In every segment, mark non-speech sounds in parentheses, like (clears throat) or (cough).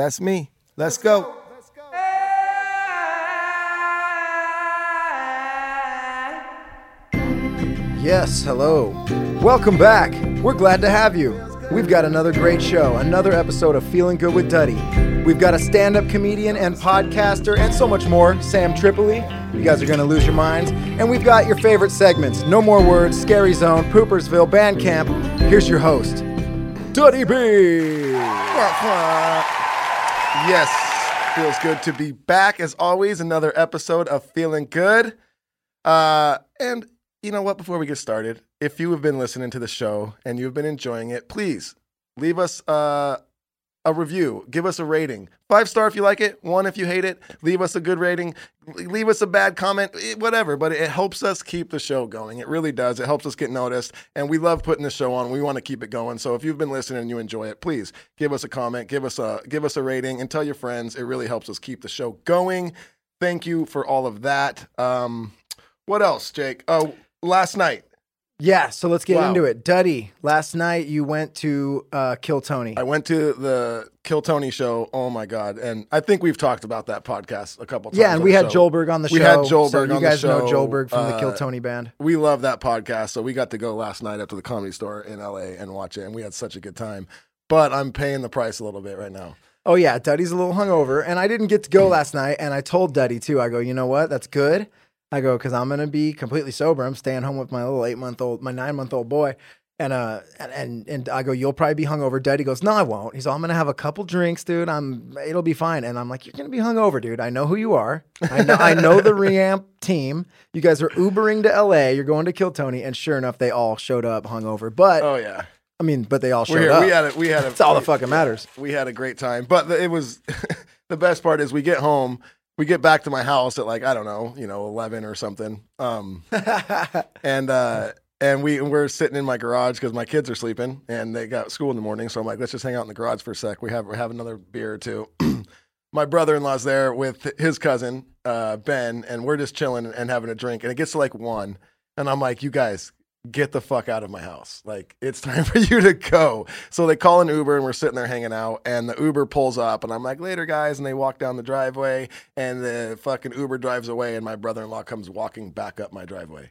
That's me. Let's go. Yes, hello. Welcome back. We're glad to have you. We've got another great show, another episode of Feeling Good with Duddy. We've got a stand up comedian and podcaster and so much more, Sam Tripoli. You guys are going to lose your minds. And we've got your favorite segments No More Words, Scary Zone, Poopersville, Bandcamp. Here's your host, Duddy B. Yes, feels good to be back. As always, another episode of Feeling Good. Uh, and you know what? Before we get started, if you have been listening to the show and you've been enjoying it, please leave us uh, a review. Give us a rating. Five star if you like it, one if you hate it. Leave us a good rating. Leave us a bad comment, eh, whatever. But it helps us keep the show going. It really does. It helps us get noticed. And we love putting the show on. We want to keep it going. So if you've been listening and you enjoy it, please give us a comment, give us a give us a rating, and tell your friends. It really helps us keep the show going. Thank you for all of that. Um, what else, Jake? Oh, last night Yeah, so let's get Wow. into it. Duddy, last night you went to uh, Kill Tony. I went to the Kill Tony show. Oh my god! And I think we've talked about that podcast a couple times. yeah, and we had show. Joel Berg on the show. We had Joel Berg so you on the guys know. Joel Berg from the Kill Uh, Tony band. We love that podcast, so we got to go last night up to the comedy store in LA and watch it, and we had such a good time. But I'm paying the price a little bit right now. Oh yeah, Duddy's a little hungover, and I didn't get to go (clears throat) last night. And I told Duddy too. I go, you know what? That's good. I go because I'm gonna be completely sober. I'm staying home with my little eight month old, my nine month old boy, and uh, and, and I go, you'll probably be hungover. Duddy goes, no, I won't. He's all, I'm gonna have a couple drinks, dude. I'm, it'll be fine. And I'm like, you're gonna be hungover, dude. I know who you are. I know, I know the (laughs) Reamp team. You guys are Ubering to LA. You're going to kill Tony, and sure enough, they all showed up hungover. But Oh yeah, I mean, but they all showed up. We had it. we had it. That's all that fucking matters. we had a great time. But the, it was (laughs) the best part is we get home, we get back to my house at like I don't know, you know, eleven or something. Um, (laughs) and uh, and we we're sitting in my garage because my kids are sleeping and they got school in the morning. So I'm like, let's just hang out in the garage for a sec. We have we have another beer or two. (clears throat) my brother-in-law's there with his cousin uh, Ben, and we're just chilling and having a drink. And it gets to like one, and I'm like, you guys. Get the fuck out of my house. Like, it's (laughs) time for you to go. So they call an Uber and we're sitting there hanging out. And the Uber pulls up and I'm like, later, guys. And they walk down the driveway and the fucking Uber drives away. And my brother in law comes walking back up my driveway.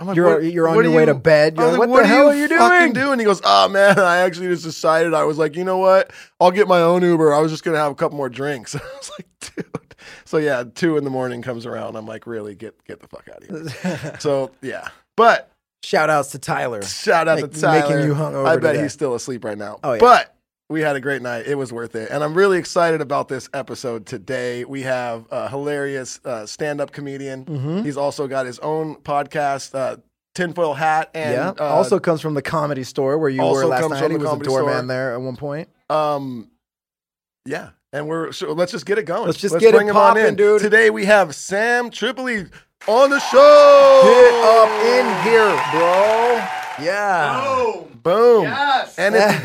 I'm like, You're "What- you're on your do way to bed. Like, like, what, the hell are you fucking doing? doing? He goes, oh man, (laughs) I actually just decided. I was like, you know what? I'll get my own Uber. I was just gonna have a couple more drinks. (laughs) I was like, dude. So yeah, two in the morning comes around. I'm like, really, get get the fuck out of here. so yeah, but Shout outs to Tyler. shout out Make- to Tyler. making you hungover I bet he's still asleep right now. Oh, yeah. But we had a great night. It was worth it, and I'm really excited about this episode today. We have a hilarious uh, stand-up comedian. Mhm. He's also got his own podcast, uh, Tinfoil Hat, and yeah. uh, also comes from the comedy store where you also were last night. He the was a doorman Store. there at one point. Um, yeah, and we're so let's just get it going. Let's just get it bring him on in, dude. Today we have Sam Tripoli on the show. Get up in here, bro. Yeah. Boom! Boom. Yes. And it begins. (laughs)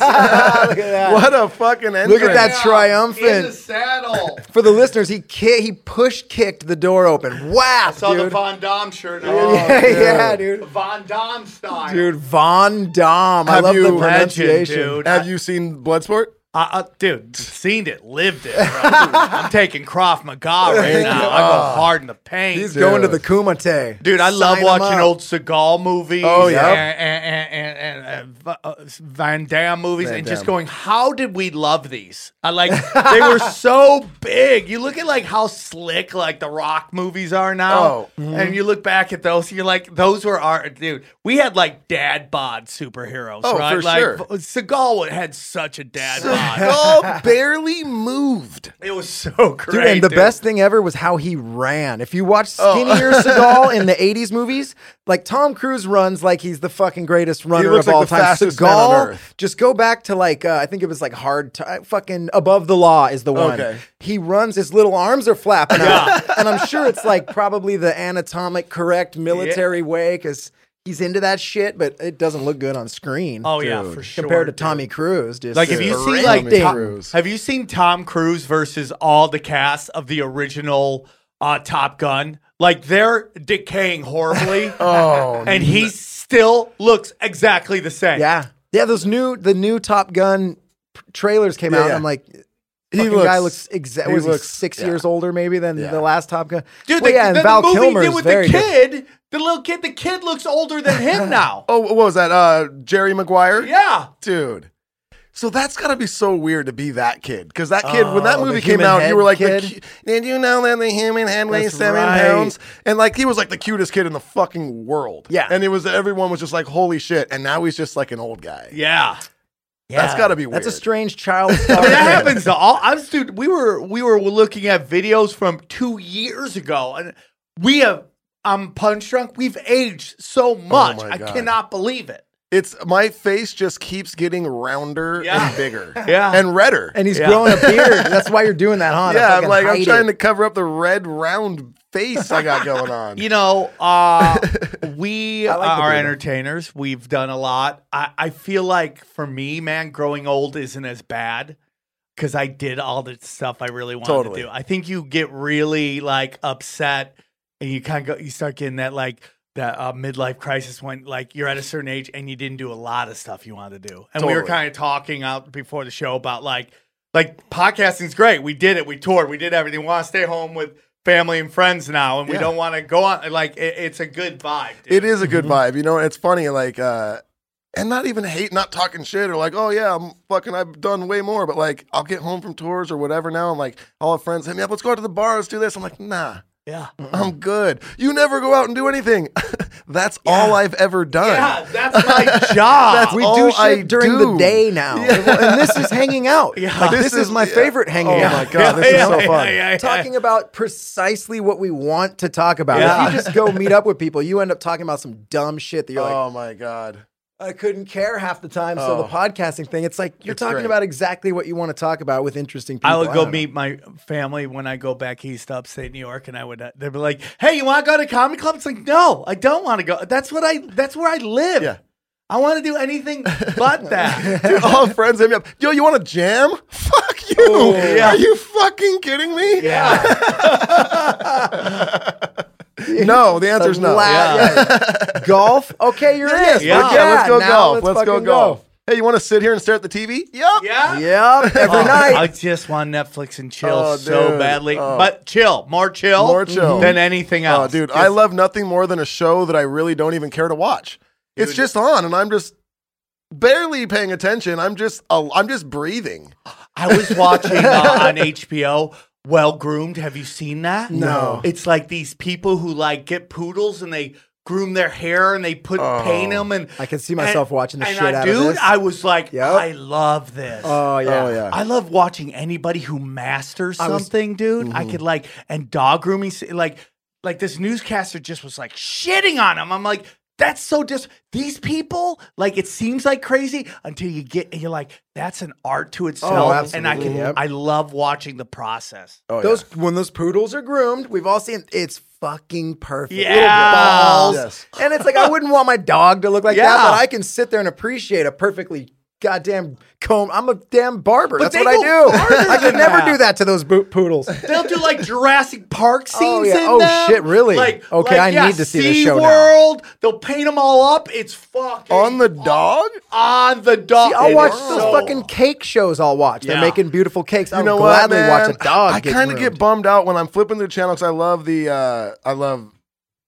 Look at that. what a fucking entrance! Look at that In triumphant. the saddle. (laughs) For the listeners, he ki- he push kicked the door open. Wow, Saw the. Von Dom shirt. Oh, yeah, dude. yeah, dude. Von Dom style. Dude, Von Dom. I Have love the pronunciation. Legend, dude. Have you seen Bloodsport? Uh, uh, dude, seen it, lived it. Bro. I'm taking Krav Maga right now. I go hard in the paint. He's going to the Kumite. Dude, I love Sign him watching old Seagal movies. Oh, yeah. and, and, and, and, and uh, uh, Van Damme movies, Van and just going, how did we love these? I like they were (laughs) so big. You look at like how slick like the Rock movies are now, Oh. and you look back at those, you're like, those were our dude. We had like dad bod superheroes, Oh, right? for like sure. Seagal had such a dad bod. Seagal (laughs) barely moved. It was so great. Dude, and the dude. best thing ever was how he ran. If you watch Oh. skinnier (laughs) Seagal in the 80s movies, like Tom Cruise runs like he's the fucking greatest runner looks of all like the time. fastest man on Seagal, earth. just go back to like, uh, I think it was like hard, Ti- fucking Above the Law is the one. Okay. He runs, his little arms are flapping out. And I'm sure it's like probably the anatomic correct military way because he's into that shit, but it doesn't look good on screen. Oh yeah, for sure. Compared to dude. Tommy Cruise, just Like, have you seen like Tom, Cruise. have you seen Tom Cruise versus all the cast of the original uh, Top Gun? Like they're decaying horribly, (laughs) Oh, and he still looks exactly the same. Yeah, yeah. Those new the new Top Gun p- trailers came Yeah, out. and. I'm like, He looks- guy looks exactly. he Was looks- six yeah. years older maybe than Yeah. the last Top Gun? dude. Well, the, yeah, the, Val the movie did with the good. kid, the little kid. The kid looks older than him (laughs) now. Oh, what was that? Uh, Jerry Maguire? Yeah, Dude. So that's got to be so weird to be that kid. Because that kid, when that Oh, movie came out, you were like, kid? did you know that the human head weighs seven right. pounds? And like, he was like the cutest kid in the fucking world. Yeah. And it was, everyone was just like, holy shit. And now he's just like an old guy. yeah. That's gotta be That's a strange child (laughs) I mean, that thing. happens to all. I'm dude. We were we were looking at videos from two years ago, and we have. I'm punch drunk. We've aged so oh much. my I cannot believe it. It's my face just keeps getting rounder Yeah. and bigger. (laughs) Yeah. And redder. And he's Yeah. growing a beard. (laughs) That's why you're doing that, huh? Yeah, I'm like, I'm trying it. to cover up the red, round face I got going on. (laughs) You know, uh, (laughs) we like are entertainers. We've done a lot. I, I feel like for me, man, growing old isn't as bad because I did all the stuff I really wanted Totally. to do. I think you get really like upset and you kind of go, you start getting that like that uh, midlife crisis when like you're at a certain age and you didn't do a lot of stuff you wanted to do. And we were kind of talking out before the show about like like podcasting's great. We did it. We toured. We did everything. We want to stay home with family and friends now, and we Yeah. don't want to go on. Like it, it's a good vibe. Dude. It is a good vibe. You know, it's funny, like, uh, and not even hate, not talking shit or like, oh yeah, I'm fucking, I've done way more. But like, I'll get home from tours or whatever now, and like, all our friends hit me up, let's go out to the bar, let's do this. I'm like, nah, Yeah. I'm good. You never go out and do anything. (laughs) That's all I've ever done. Yeah, that's my (laughs) job. That's We do shit I during the day now. (laughs) And this is hanging out. Yeah. Like, This this, is, is- my yeah. favorite hanging Oh out. my God, this is so fun. talking about precisely what we want to talk about. Yeah. If you just go meet up with people, you end up talking about some dumb shit that you're like, oh my god. I couldn't care half the time. So the Oh. podcasting thing, it's like you're It's talking great. about exactly what you want to talk about with interesting people. I would go don't know. meet my family when I go back east upstate New York, and I would uh, they'd be like, "Hey, you want to go to comedy club?" It's like, no, I don't want to go. That's what I. That's where I live. Yeah. I want to do anything but (laughs) that. Dude, all friends hit me up. Yo, you want to jam? (laughs) Fuck you. Oh, yeah. Are you fucking kidding me? yeah, (laughs) (laughs) No, the answer is no. Yeah. yeah. (laughs) golf. Okay, you're Yes, in. Yeah. fuck yeah, let's go now golf. Let's, go fucking golf. Hey, you want to sit here and stare at the TV? Yep. yeah. Yep, every Oh, night. I just want Netflix and chill Oh, so dude. badly, Oh. but chill, more chill, More chill. than anything Oh, else. dude, Just- I love nothing more than a show that I really don't even care to watch. It's just on, and I'm just barely paying attention. I'm just, uh, I'm just breathing. I was watching uh, on (laughs) HBO. Well groomed. Have you seen that? No. It's like these people who like get poodles and they groom their hair and they put Oh. paint them and I can see myself watching the and shit I, out dude, of this. Dude, I was like, Yep. I love this. oh yeah. Oh yeah. I love watching anybody who masters I was- something, dude. I Mhm. could like and dog grooming, like like this newscaster just was like shitting on him. I'm like, that's so dis. These people, like, it seems like crazy until you get, and you're like, that's an art to oh, itself. Oh, absolutely. and I can, yep. I love watching the process. Oh, yeah. Those when those poodles are groomed, we've all seen it's fucking perfect. Yeah. Balls. Yes. And it's like I wouldn't want my dog to look like that, but I can sit there and appreciate a perfectly goddamn comb. I'm a damn barber. But That's what I do. (laughs) I could never do that to those bo- poodles. They'll do like Jurassic Park scenes Oh, yeah. in Oh, them. shit, really? Like, Okay, like, I yeah, need to see this show now. SeaWorld, They'll paint them all up. It's fucking On the dog? on the dog. See, I'll It watch is those so- fucking cake shows. I'll watch. They're making beautiful cakes. I'll You know what, gladly man? watch a dog. I kind of get bummed out when I'm flipping the channel because I love the uh, I love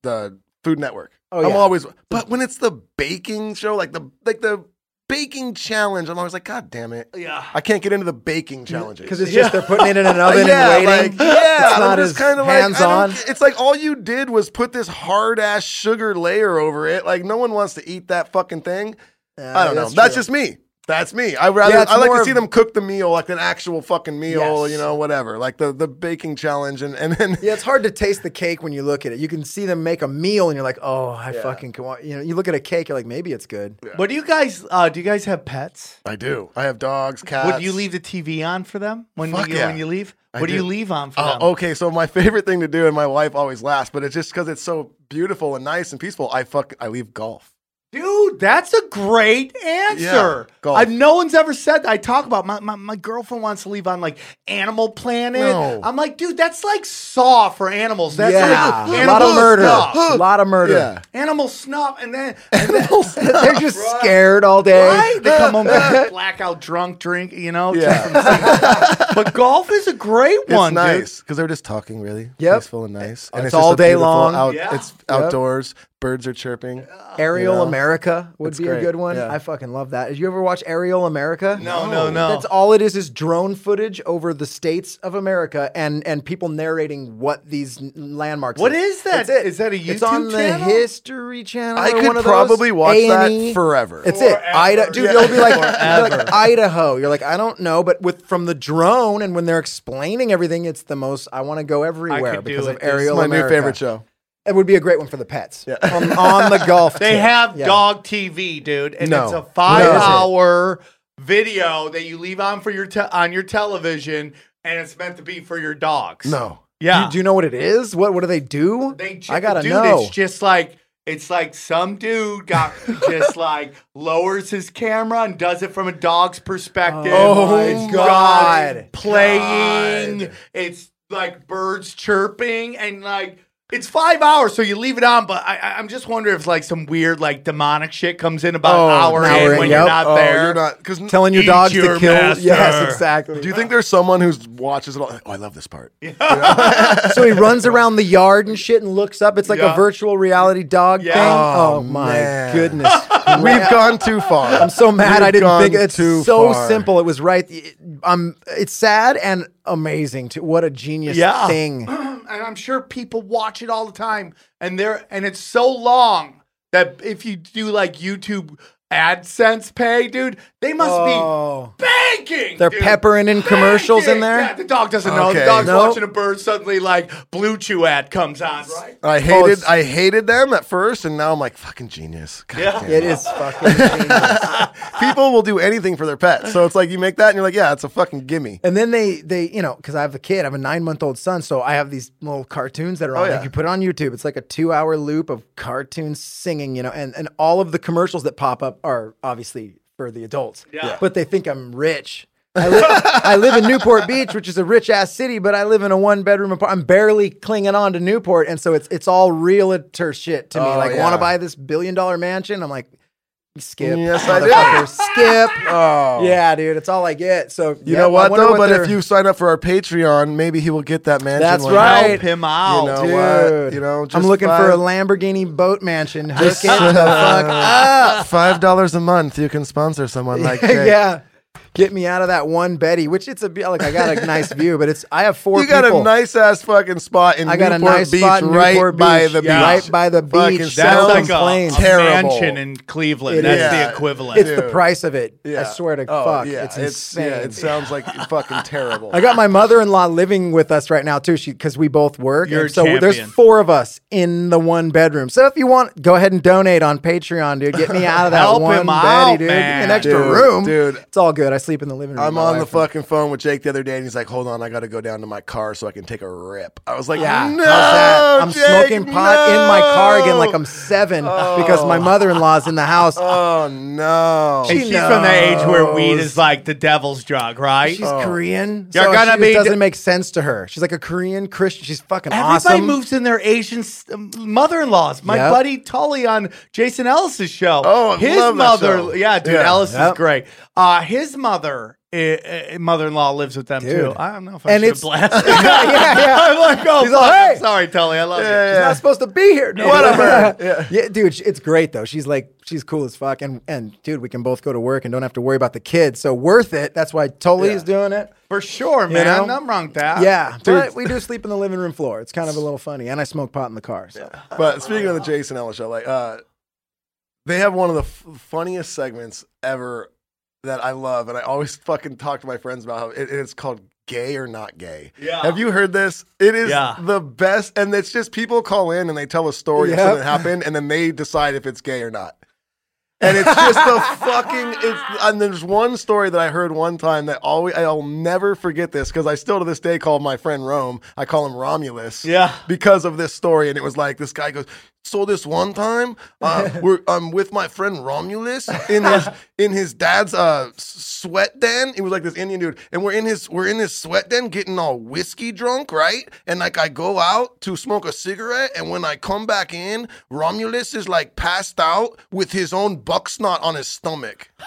the Food Network. Oh, I'm always, but when it's the baking show, like the like the baking challenge, I'm always like, God damn it, Yeah. I can't get into the baking challenges because it's just they're putting it in an (laughs) oven yeah, and waiting. Like, yeah, it's not as kind of hands like, on. It's like all you did was put this hard ass sugar layer over it. Like no one wants to eat that fucking thing. I don't know. That's just me. That's me. I rather Yeah, I like to see them cook the meal like an actual fucking meal, Yes. you know, whatever. Like the the baking challenge and and then Yeah, it's hard to taste the cake when you look at it. You can see them make a meal, and you're like, "Oh, I fucking can." want-" You know, you look at a cake, you're like, "Maybe it's good." But do you guys? Uh, do you guys have pets? I do. I have dogs, cats. Would you leave the TV on for them when Fuck you yeah. when you leave? I what do you leave on for Uh, them? okay, so my (laughs) favorite thing to do, and my wife always laughs, but it's just because it's so beautiful and nice and peaceful. I fuck, I leave golf. Dude, that's a great answer. Yeah, golf. I, no one's ever said that. I talk about my, my, my girlfriend wants to leave on like Animal Planet. No. I'm like, dude, that's like Saw for animals. That's yeah, like (gasps) a lot of murder, snuff. a lot of murder. Yeah. Animal snuff, and then, and then (laughs) They're just scared all day. right? They come home blackout drunk, drink, you know. Yeah. (laughs) but golf is a great It's one, dude. nice because they're just talking really Yep. peaceful and nice, and It's and all day long. Out, Yeah. It's outdoors. Birds are chirping. Uh, Aerial You know? America would It's be a good one. Yeah. I fucking love that. Did you ever watch Aerial America? No, no, no. That's all it is is drone footage over the states of America and and people narrating what these n- landmarks. What is. is that? That's it. Is that a YouTube It's YouTube on the? History Channel. I or could one of those. probably watch that A&E. forever. It's it. Forever. Idaho, dude. Yeah. It'll be like, be like Idaho. You're like, I don't know, but with from the drone and when they're explaining everything, it's the most. I want to go everywhere because it. of This is Aerial my America. new favorite show. It would be a great one for the pets. (laughs) On, on the golf. They tip. have Yeah. dog TV, dude, and No. it's a What is it? five-hour video that you leave on for your te- on your television, and it's meant to be for your dogs. No. yeah, Do, do you know what it is? What What do they do? they ju- I gotta dude, know. It's just like it's like some dude got (laughs) just like lowers his camera and does it from a dog's perspective. Oh my It's God. dogs playing. It's like birds chirping and like. It's five hours, so you leave it on. But I, I- I'm just wondering if like some weird like demonic shit comes in about Oh, an hour an hour in in, when yep. you're not oh, there. you're not because. Telling your Eat dogs your to kill. master. Yes, exactly. Do you think there's someone who watches it all? Oh, I love this part. (laughs) so he runs around the yard and shit and looks up. It's like Yeah. a virtual reality dog Yeah. thing. Oh, Oh, my man. goodness. (laughs) We've gone too far. I'm so mad I We've didn't gone think it's too so far. simple. It was right. Um, it's sad and amazing. To what a genius Yeah. thing. And I'm sure people watch it all the time, and they're and it's so long that if you do like YouTube AdSense pay, dude, they must Oh. be banking. They're dude. peppering in commercials in Banking. there? Yeah, the dog doesn't know. The Okay. dog's Nope. watching a bird. Suddenly, like BlueChew ad comes on. Right? I oh, hated it's- I hated them at first, and now I'm like fucking genius. God Yeah. damn It is fucking genius. (laughs) People will do anything for their pets, so it's like you make that, and you're like, yeah, it's a fucking gimme. And then they, they, you know, because I have a kid, I have a nine month old son, so I have these little cartoons that are oh, on. Oh, yeah. Like you put it on YouTube, it's like a two hour loop of cartoons singing, you know, and and all of the commercials that pop up are obviously for the adults. Yeah. But they think I'm rich. I live, I live in Newport Beach, which is a rich ass city, but I live in a one bedroom apartment. I'm barely clinging on to Newport, and so it's it's all realtor shit to me. Oh, like, yeah. want to buy this billion dollar mansion? I'm like, skip, Yes, I do. skip. (laughs) Oh, Yeah, dude, it's all I get. So You yeah, know what wonder though? but they're- if you sign up for our Patreon, maybe he will get that mansion. That's one right. Help him out. You know Dude, what? You know, I'm just looking for a Lamborghini boat mansion. (laughs) Hook it the fuck up. Five dollars a month, you can sponsor someone like (laughs) Jake. yeah, get me out of that one Betty. Which it's a bit like I got a nice (laughs) view, but it's I have four. You got people. a nice ass fucking spot in I got Newport a nice Beach, spot in right Newport by the Yeah. beach. right by the Fucking beach. That's sounds like a, plain. a mansion in Cleveland. It That's is. the equivalent. It's the price of it. Yeah. I swear to Oh, fuck, yeah, it's yeah, insane. it sounds like fucking terrible. (laughs) I got my mother-in-law living with us right now too. She because we both work. You're and so a there's four of us in the one bedroom. So if you want, go ahead and donate on Patreon, dude. Get me out of that Help one him Betty, out, dude. man. An extra Dude, room, dude. It's all good. I sleep in the living room. I'm My on the wife- fucking phone with Jake the other day, and he's like, "Hold on, I got to go down to my car so I can take a rip." I was like, Yeah, no, how's that? I'm Jake, smoking pot in my car again, like I'm no." seven because my mother-in-law's in the house. (laughs) Oh no! And She she's from the age where weed knows. is like the devil's drug, right? She's Korean. You're so gonna she, be it doesn't d- make sense to her. She's like a Korean Christian. She's fucking awesome. Everybody awesome. moves in their Asian s- um, mother-in-laws. My Yep. buddy Tully on Jason Ellis's show. Oh, I his love that mother. show. Yeah, dude, Yeah. Ellis is Yep. great. Uh, his mother, uh, mother-in-law, lives with them Dude. too. I don't know if I And should it's- blast. (laughs) yeah, yeah. (laughs) I'm like, oh, He's all, fuck, I'm sorry, Tully, I love you. Yeah, She's yeah. not supposed to be here. No, Whatever. (laughs) Yeah. yeah, dude, it's great though. She's like, she's cool as fuck, and and dude, we can both go to work and don't have to worry about the kids. So worth it. That's why Tully's doing it. For sure, man. know? Nothing wrong with that. Yeah, but we do sleep in the living room floor. It's kind of a little funny, and I smoke pot in the car. So. But speaking of the Jason Ellis show, like, uh, they have one of the f- funniest segments ever that I love, and I always (laughs) fucking talk to my friends about how it, it's called "Gay or Not Gay." Yeah. Have you heard this? It is Yeah. the best, and it's just people call in and they tell a story of something that happened, and then they decide if it's gay or not. (laughs) And it's just the fucking. It's, and there's one story that I heard one time that always I'll never forget this because I still to this day call my friend Rome. I call him Romulus. Yeah. Because of this story, and it was like this guy goes. So this one time, (laughs) uh, we're I'm with my friend Romulus in his (laughs) in his dad's uh sweat den. He was like this Indian dude, and we're in his we're in his sweat den getting all whiskey drunk, right? And like I go out to smoke a cigarette, and when I come back in, Romulus is like passed out with his own buck snot on his stomach. (laughs)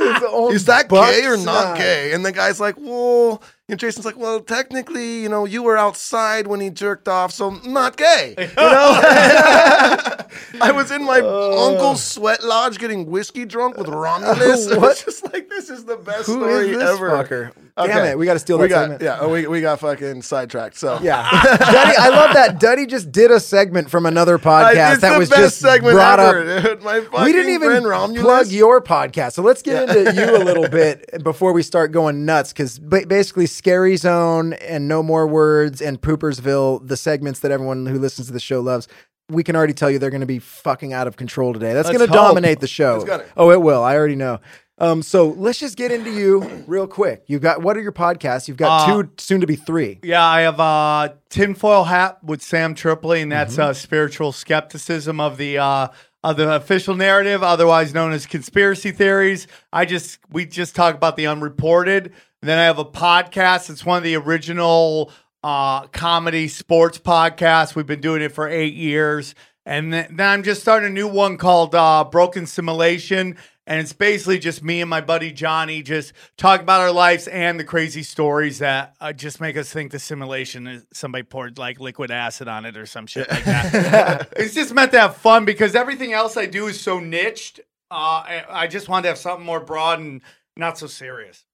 Is that gay or not gay? And the guy's like, well, and Jason's like, well, technically, you know, you were outside when he jerked off, so not gay. You know? (laughs) I was in my uh. uncle's sweat lodge getting whiskey drunk with Romulus. Was (laughs) What? (laughs) just like, this is the best Who story is this ever. fucker? Damn it, we got to steal we that got, segment. Yeah, oh, we, we got fucking sidetracked. So Yeah, Duddy, I love that. Duddy just did a segment from another podcast that the was best just segment brought ever, up. dude. My fucking We didn't even Romulus. plug your podcast, so let's get into you a little bit before we start going nuts. Because basically, Scary Zone and No More Words and Poopersville, the segments that everyone who listens to the show loves. We can already tell you they're going to be fucking out of control today. That's going to dominate the show. Oh, it will. I already know. Um, so let's just get into you (clears throat) real quick. You've got what are your podcasts? You've got Uh, two, soon to be three. Yeah, I have a tinfoil hat with Sam Tripoli, and that's uh, spiritual skepticism of the uh, of the official narrative, otherwise known as conspiracy theories. I just we just talk about the unreported. And then I have a podcast. It's one of the original uh, comedy sports podcasts. We've been doing it for eight years, and then, then I'm just starting a new one called uh, Broken Simulation. And it's basically just me and my buddy Johnny just talk about our lives and the crazy stories that uh, just make us think the simulation is somebody poured like liquid acid on it or some shit like that. (laughs) it's just meant to have fun because everything else I do is so niched. Uh, I, I just wanted to have something more broad and not so serious.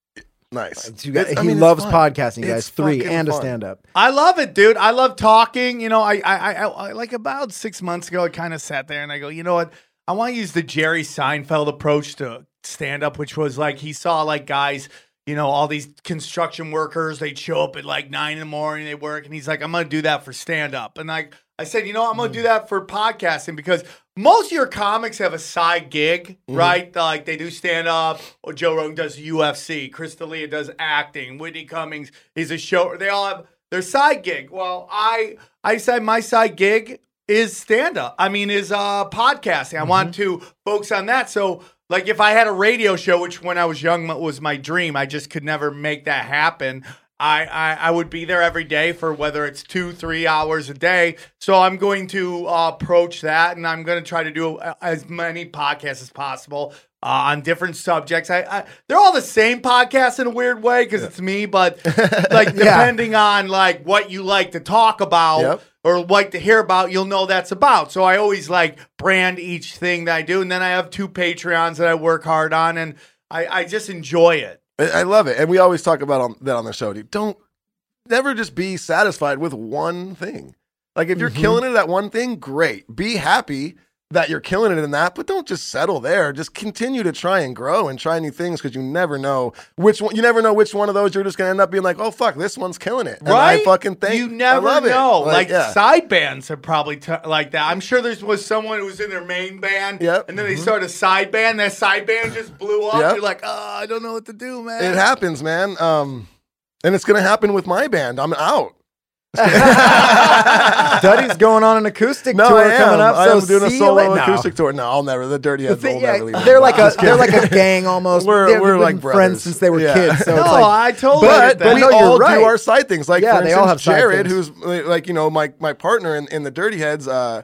Nice. You got- It's- I he mean, loves fun. podcasting, guys. It's Three fucking and a stand up. I love it, dude. I love talking. You know, I, I, I, I like about six months ago, I kind of sat there and I go, you know what? I want to use the Jerry Seinfeld approach to stand up, which was like he saw like guys, you know, all these construction workers. They'd show up at like nine in the morning, they work, and he's like, I'm gonna do that for stand up. And like I said, you know, I'm gonna do mm. that for podcasting because most of your comics have a side gig, right? Like they do stand up, or Joe Rogan does UFC, Chris D'Elia does acting, Whitney Cummings is a show. They all have their side gig. Well, I I said my side gig is stand up. I mean, is uh podcasting. I want to focus on that. So, like, if I had a radio show, which when I was young was my dream, I just could never make that happen. I, I, I would be there every day for whether it's two, three hours a day. So I'm going to uh, approach that and I'm going to try to do uh, as many podcasts as possible uh, on different subjects. I, I they're all the same podcasts in a weird way because it's me, but (laughs) like depending on like what you like to talk about Yep. or like to hear about, you'll know that's about. So I always like brand each thing that I do, and then I have two Patreons that I work hard on, and I, I just enjoy it. I love it, and we always talk about on, that on the show. Dude, don't never just be satisfied with one thing. Like if you're Mm-hmm. killing it at one thing, great. Be happy that you're killing it in that, but don't just settle there. Just continue to try and grow and try new things because you never know which one. You never know which one of those you're just gonna end up being like, oh fuck, this one's killing it. And right? I fucking think you never know. It. Like, yeah. side bands are probably t- like that. I'm sure there was someone who was in their main band, Yep. and then they started a side band. That side band just blew up. Yep. You're like, oh, I don't know what to do, man. it happens, man. Um, and it's gonna happen with my band. I'm out. (laughs) Duddy's going on an acoustic No, tour I am. coming up. I so am doing a solo. No. acoustic tour. No, I'll never. The Dirty The Heads thing- will yeah, never leave. they're like a they're like a gang almost. We're- They've we're like friends since they were Yeah. kids. So no, it's like, I totally but get that. we no, all right. do our side things. Like Yeah, for they all instance, have side Jared, things. who's like you know my my partner in, in the Dirty Heads. Uh,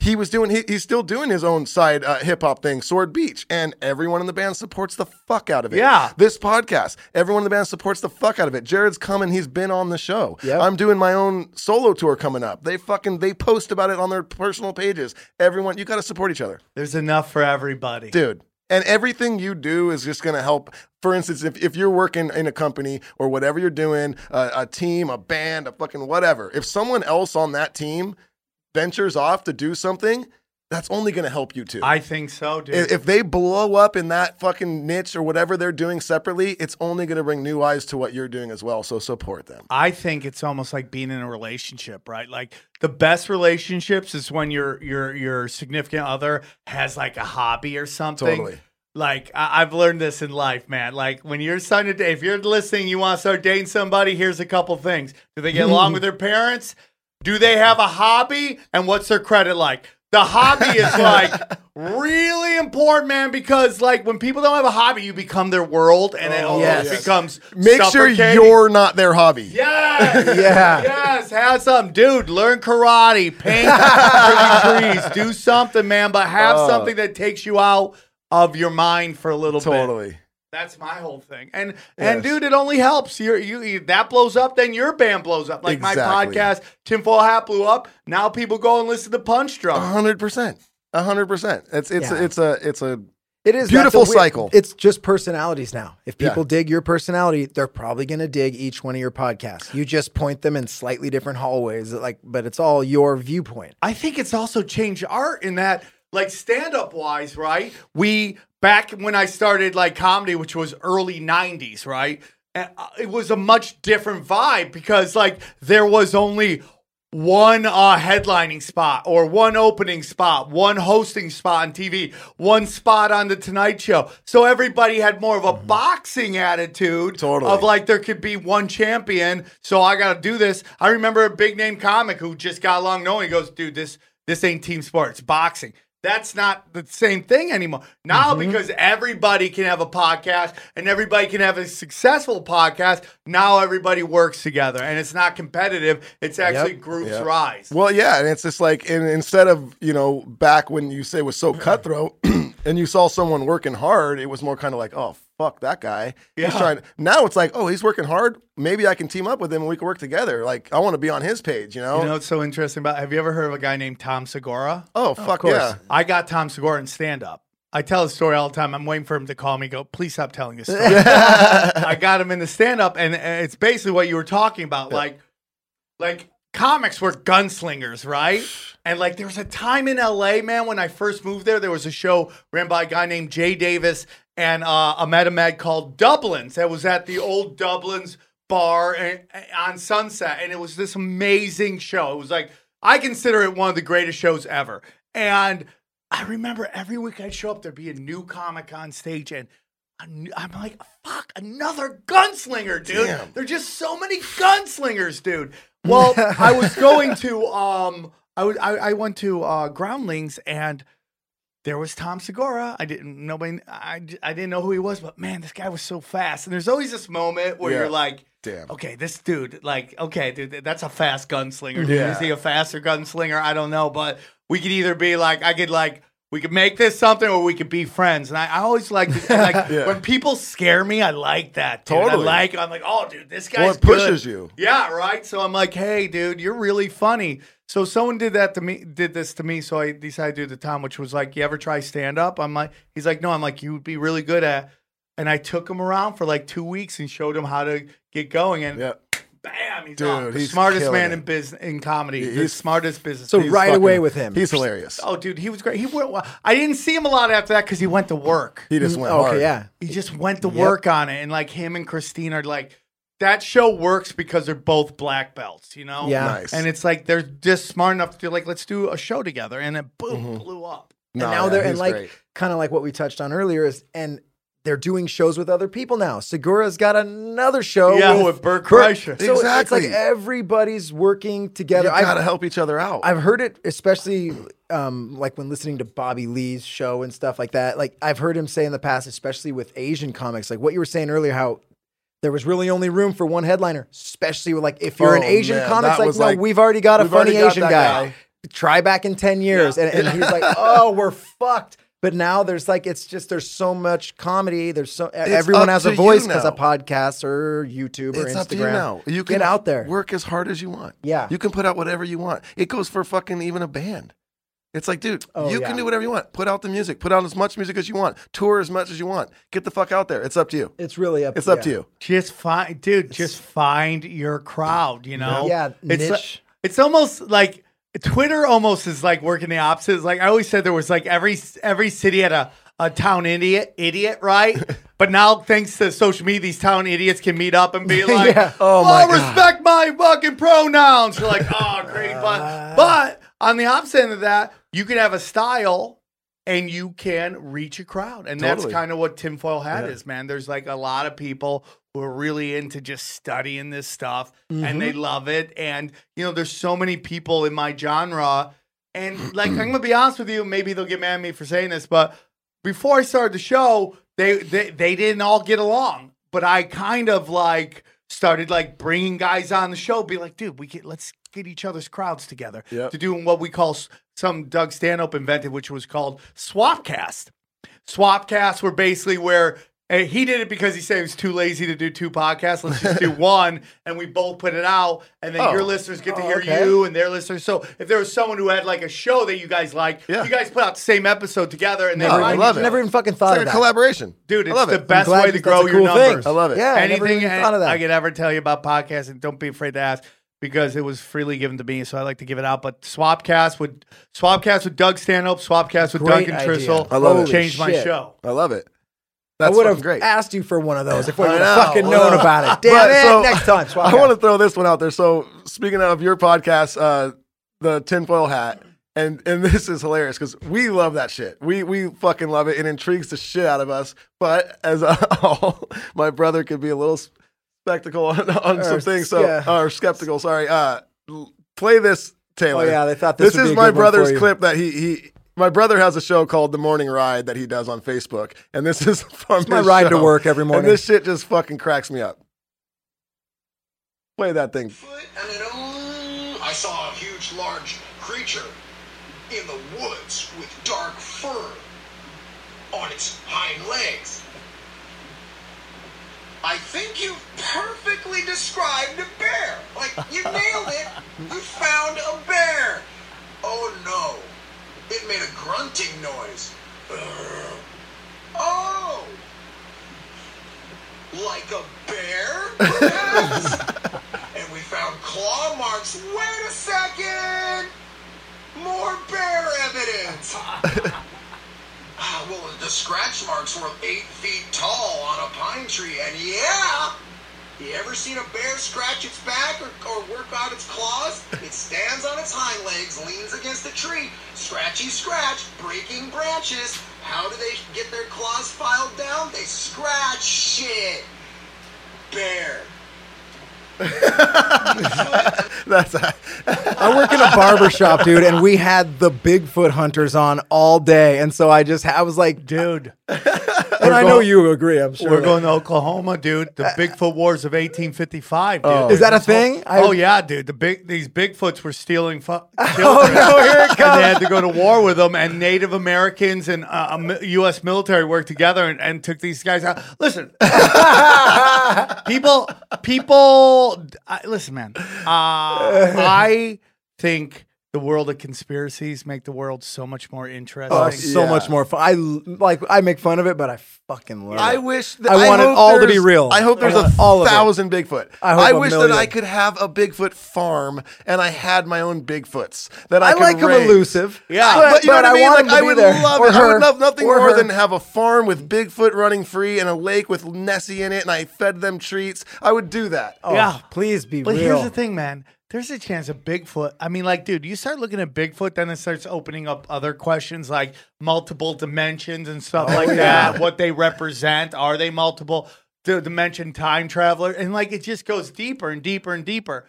he was doing he, he's still doing his own side uh, hip hop thing, Sword Beach, and everyone in the band supports the fuck out of it. Yeah. this podcast, everyone in the band supports the fuck out of it. Jared's coming, he's been on the show. Yep. I'm doing my own solo tour coming up. They fucking they post about it on their personal pages. Everyone, you got to support each other There's enough for everybody. dude and everything you do is just going to help for instance if, if you're working in a company or whatever you're doing a, a team a band a fucking whatever if someone else on that team ventures off to do something that's only going to help you too I think so, dude. if they blow up in that fucking niche or whatever they're doing separately it's only going to bring new eyes to what you're doing as well so support them I think it's almost like being in a relationship, right? Like the best relationships is when your your your significant other has like a hobby or something. Totally. Like I- I've learned this in life, man. Like when you're starting to date, if you're listening, you want to start dating somebody. Here's a couple things: Do they get along (laughs) with their parents? Do they have a hobby? And what's their credit like? The hobby is (laughs) like really important, man, because like when people don't have a hobby, you become their world, and it oh, almost yes. becomes make sure you're not their hobby Yes. (laughs) Yeah. Yes. Have something, dude. Learn karate, paint (laughs) trees, do something, man. But have Oh. something that takes you out of your mind for a little bit. totally That's my whole thing. And and Yes. dude, it only helps. You're, you you that blows up, then your band blows up. Like my Exactly. podcast, Tinfoil Hat blew up. Now people go and listen to Punch A Drunk. hundred percent a hundred percent it's it's Yeah. it's a it's a It is Beautiful that's a weird- cycle. It's just personalities now. If Yeah. people dig your personality, they're probably going to dig each one of your podcasts. You just point them in slightly different hallways, like, but it's all your viewpoint. I think it's also changed art in that, like stand up wise, right? We back when I started like comedy, which was early '90s, right? And uh, it was a much different vibe because like there was only one uh, headlining spot or one opening spot, one hosting spot on TV, one spot on the Tonight Show. So everybody had more of a boxing attitude Totally. of like there could be one champion. So I got to do this. I remember a big name comic who just got along knowing he goes, dude, this this ain't team sports, boxing. That's not the same thing anymore. Now, Mm-hmm. because everybody can have a podcast and everybody can have a successful podcast, now everybody works together and it's not competitive. It's actually groups Yep. rise. Well, yeah, and it's just like, and instead of you know back when you say it was so cutthroat, (clears throat) and you saw someone working hard, it was more kind of like, oh fuck that guy. He's Yeah. trying. Now it's like, oh, he's working hard. Maybe I can team up with him and we can work together. Like I want to be on his page, you know? You know what's so interesting about? Have you ever heard of a guy named Tom Segura? oh fuck course. yeah. I got Tom Segura in stand up. I tell his story all the time. I'm waiting for him to call me. Go, please stop telling this story. (laughs) I got him in the stand up, and uh, it's basically what you were talking about. Like, like comics were gunslingers, right? (sighs) And like, there was a time in LA, man, when I first moved there. There was a show ran by a guy named Jay Davis and uh, a Ahmed called Dublin's. That was at the old Dublin's bar and, on Sunset, and it was this amazing show. It was like I consider it one of the greatest shows ever. And I remember every week I'd show up, there'd be a new comic on stage, and I'm like, fuck, another gunslinger, dude. Damn. There're just so many gunslingers, dude. Well, I was (laughs) going to, um, I was, I, I went to uh, Groundlings, and there was Tom Segura. I didn't nobody, I, I didn't know who he was, but man, this guy was so fast. And there's always this moment where Yeah. you're like, Damn. okay, this dude, like, okay, dude, that's a fast gunslinger. Dude. Yeah. Is he a faster gunslinger? I don't know, but we could either be like, I could like, we could make this something, or we could be friends. And I, I always like, (laughs) like Yeah. when people scare me, I like that. Dude. Totally. I like. I'm like, oh, dude, this guy's Well, good." pushes you. Yeah, right. So I'm like, hey, dude, you're really funny. So someone did that to me, did this to me. So I decided to do the Tom, which was like, you ever try stand up? I'm like, he's like, no. I'm like, you would be really good at. And I took him around for like two weeks and showed him how to get going. And Yeah. bam, bam, he's Dude, off. The he's smartest man it. in business in comedy. the He's- smartest business. So He's right fucking- away with him. He's hilarious. Oh, dude, he was great. He went. I didn't see him a lot after that because he went to work. He just mm, went okay, hard. yeah. He just went to work on it, and like him and Christine are like that show works because they're both black belts, you know. Yeah. Nice. And it's like they're just smart enough to do like let's do a show together, and it boom blew up. No, and now yeah, they're and like kind of like what we touched on earlier is and they're doing shows with other people now. Segura's got another show Yeah, with, with Bert Kreischer. So it's like everybody's working you together. I've- gotta help each other out. I've heard it, especially um, like when listening to Bobby Lee's show and stuff like that. Like I've heard him say in the past, especially with Asian comics, like what you were saying earlier, how there was really only room for one headliner, especially with like if you're an Oh, Asian man, comic, it's like no, like, we've already got a funny got Asian guy. guy. Try back in ten years, and, and he's like, (laughs) oh, we're fucked. But now there's like it's just there's so much comedy. There's so everyone has a voice because of now. podcasts or YouTube or it's Instagram. up to you now. You can get out there. Work as hard as you want. Yeah. You can put out whatever you want. It goes for fucking even a band. It's like, dude, Oh, you yeah. can do whatever you want. Put out the music. Put out as much music as you want. Tour as much as you want. Get the fuck out there. It's up to you. It's really up. To you. It's up yeah. to you. Just find, dude. Just find your crowd. You know. Yeah, It's niche. it's almost like Twitter. Almost is like working the opposite. It's like I always said, there was like every every city had a a town idiot, idiot, right? (laughs) but now, thanks to social media, these town idiots can meet up and be (laughs) like, Yeah. Oh, oh my God. respect my fucking pronouns." You're like, "Oh, great (laughs) fun." but on the opposite end of that, you can have a style. And you can reach a crowd. And that's kind of what Tinfoil Hat is, man. There's like a lot of people who are really into just studying this stuff and they mm-hmm. love it. And, you know, there's so many people in my genre. And like, I'm going to be (clears throat) honest with you, maybe they'll get mad at me for saying this, but before I started the show, they, they, they didn't all get along. But I kind of like started like bringing guys on the show, be like, dude, we get, let's get each other's crowds together Yep. to do what we call some Doug Stanhope invented, which was called Swapcast. Swapcasts were basically where uh, he did it because he said he was too lazy to do two podcasts. Let's just do (laughs) one, and we both put it out, and then Oh. your listeners get to Oh, hear okay. you and their listeners. So if there was someone who had like a show that you guys like, Yeah. you guys put out the same episode together, and then No, I find love it. Never even fucking It's thought like of a that. collaboration. Dude, I it's love the it. best way to grow a your cool thing. numbers. I love it. Yeah, I never Anything even thought of that. I could ever tell you about podcasting, don't be afraid to ask because it was freely given to me, so I like to give it out. But Swapcast with Swapcast with Doug Stanhope, Swapcast with Great Duncan idea. Trussell, I love it. changed my shit. show. I love it. I That's would fucking have great. asked you for one of those if we I would have fucking I known (laughs) about it. Damn But it! so- Next time, swap (laughs) I want to throw this one out there. So speaking of your podcast, uh, the tinfoil hat, and and (laughs) this is hilarious because we love that shit. We we fucking love it. It intrigues the shit out of us. But as all, my brother could be a little spectacle on, (laughs) on some things. So yeah. or skeptical. Sorry. Uh, play this, Taylor. Oh yeah, they thought this, This, would be is a my good brother's clip that he he. My brother has a show called The Morning Ride that he does on Facebook, and this (laughs) is from my his ride to work every morning. And this shit just fucking cracks me up. Play that thing. foot, and I saw a huge, large creature in the woods with dark fur on its hind legs. I think you perfectly described a bear. Like, you (laughs) nailed it. You found a bear. Oh no. It made a grunting noise. (laughs) Oh! Like a bear? Perhaps? (laughs) and we found claw marks. Wait a second! More bear evidence! Ah, well, the scratch marks were eight feet tall on a pine tree, and yeah! You ever seen a bear scratch its back or, or work out its claws? It stands on its hind legs, leans against a tree, scratchy scratch, breaking branches. How do they get their claws filed down? They scratch shit. Bear. (laughs) That's I work in a barber shop, dude, and we had the Bigfoot hunters on all day, and so I just I was like, Dude, (laughs) and I know you agree. I'm sure. we're going to Oklahoma, dude. The Bigfoot Wars of 1855, dude. Oh. Is that a thing? I- oh yeah, dude. The big these Bigfoots were stealing fu- (laughs) Oh no, here it and they had to go to war with them, and Native Americans and uh, U.S. military worked together and, and took these guys out. Listen, (laughs) people, people, I, listen, man. Uh, I think the world of conspiracies make the world so much more interesting. Oh, so Yeah. much more fun. I l- like. I make fun of it, but I fucking love I it. I wish that, I want it all to be real. I hope there's want a all thousand Bigfoot. I hope a wish that. I could have a Bigfoot farm and I had my own Bigfoots that I, I could like them raise. elusive. Yeah. but, But you know but what I mean? want Like, them to I be would there. love Or it. I would love nothing Or more her. than have a farm with Bigfoot running free and a lake with Nessie in it, and I fed them treats. I would do that. Oh, Yeah. please be But real. here's the thing, man. There's a chance of Bigfoot. I mean, like, dude, you start looking at Bigfoot, then it starts opening up other questions like multiple dimensions and stuff oh, like that. What they represent. Are they multiple d- dimension time traveler? And like, it just goes deeper and deeper and deeper.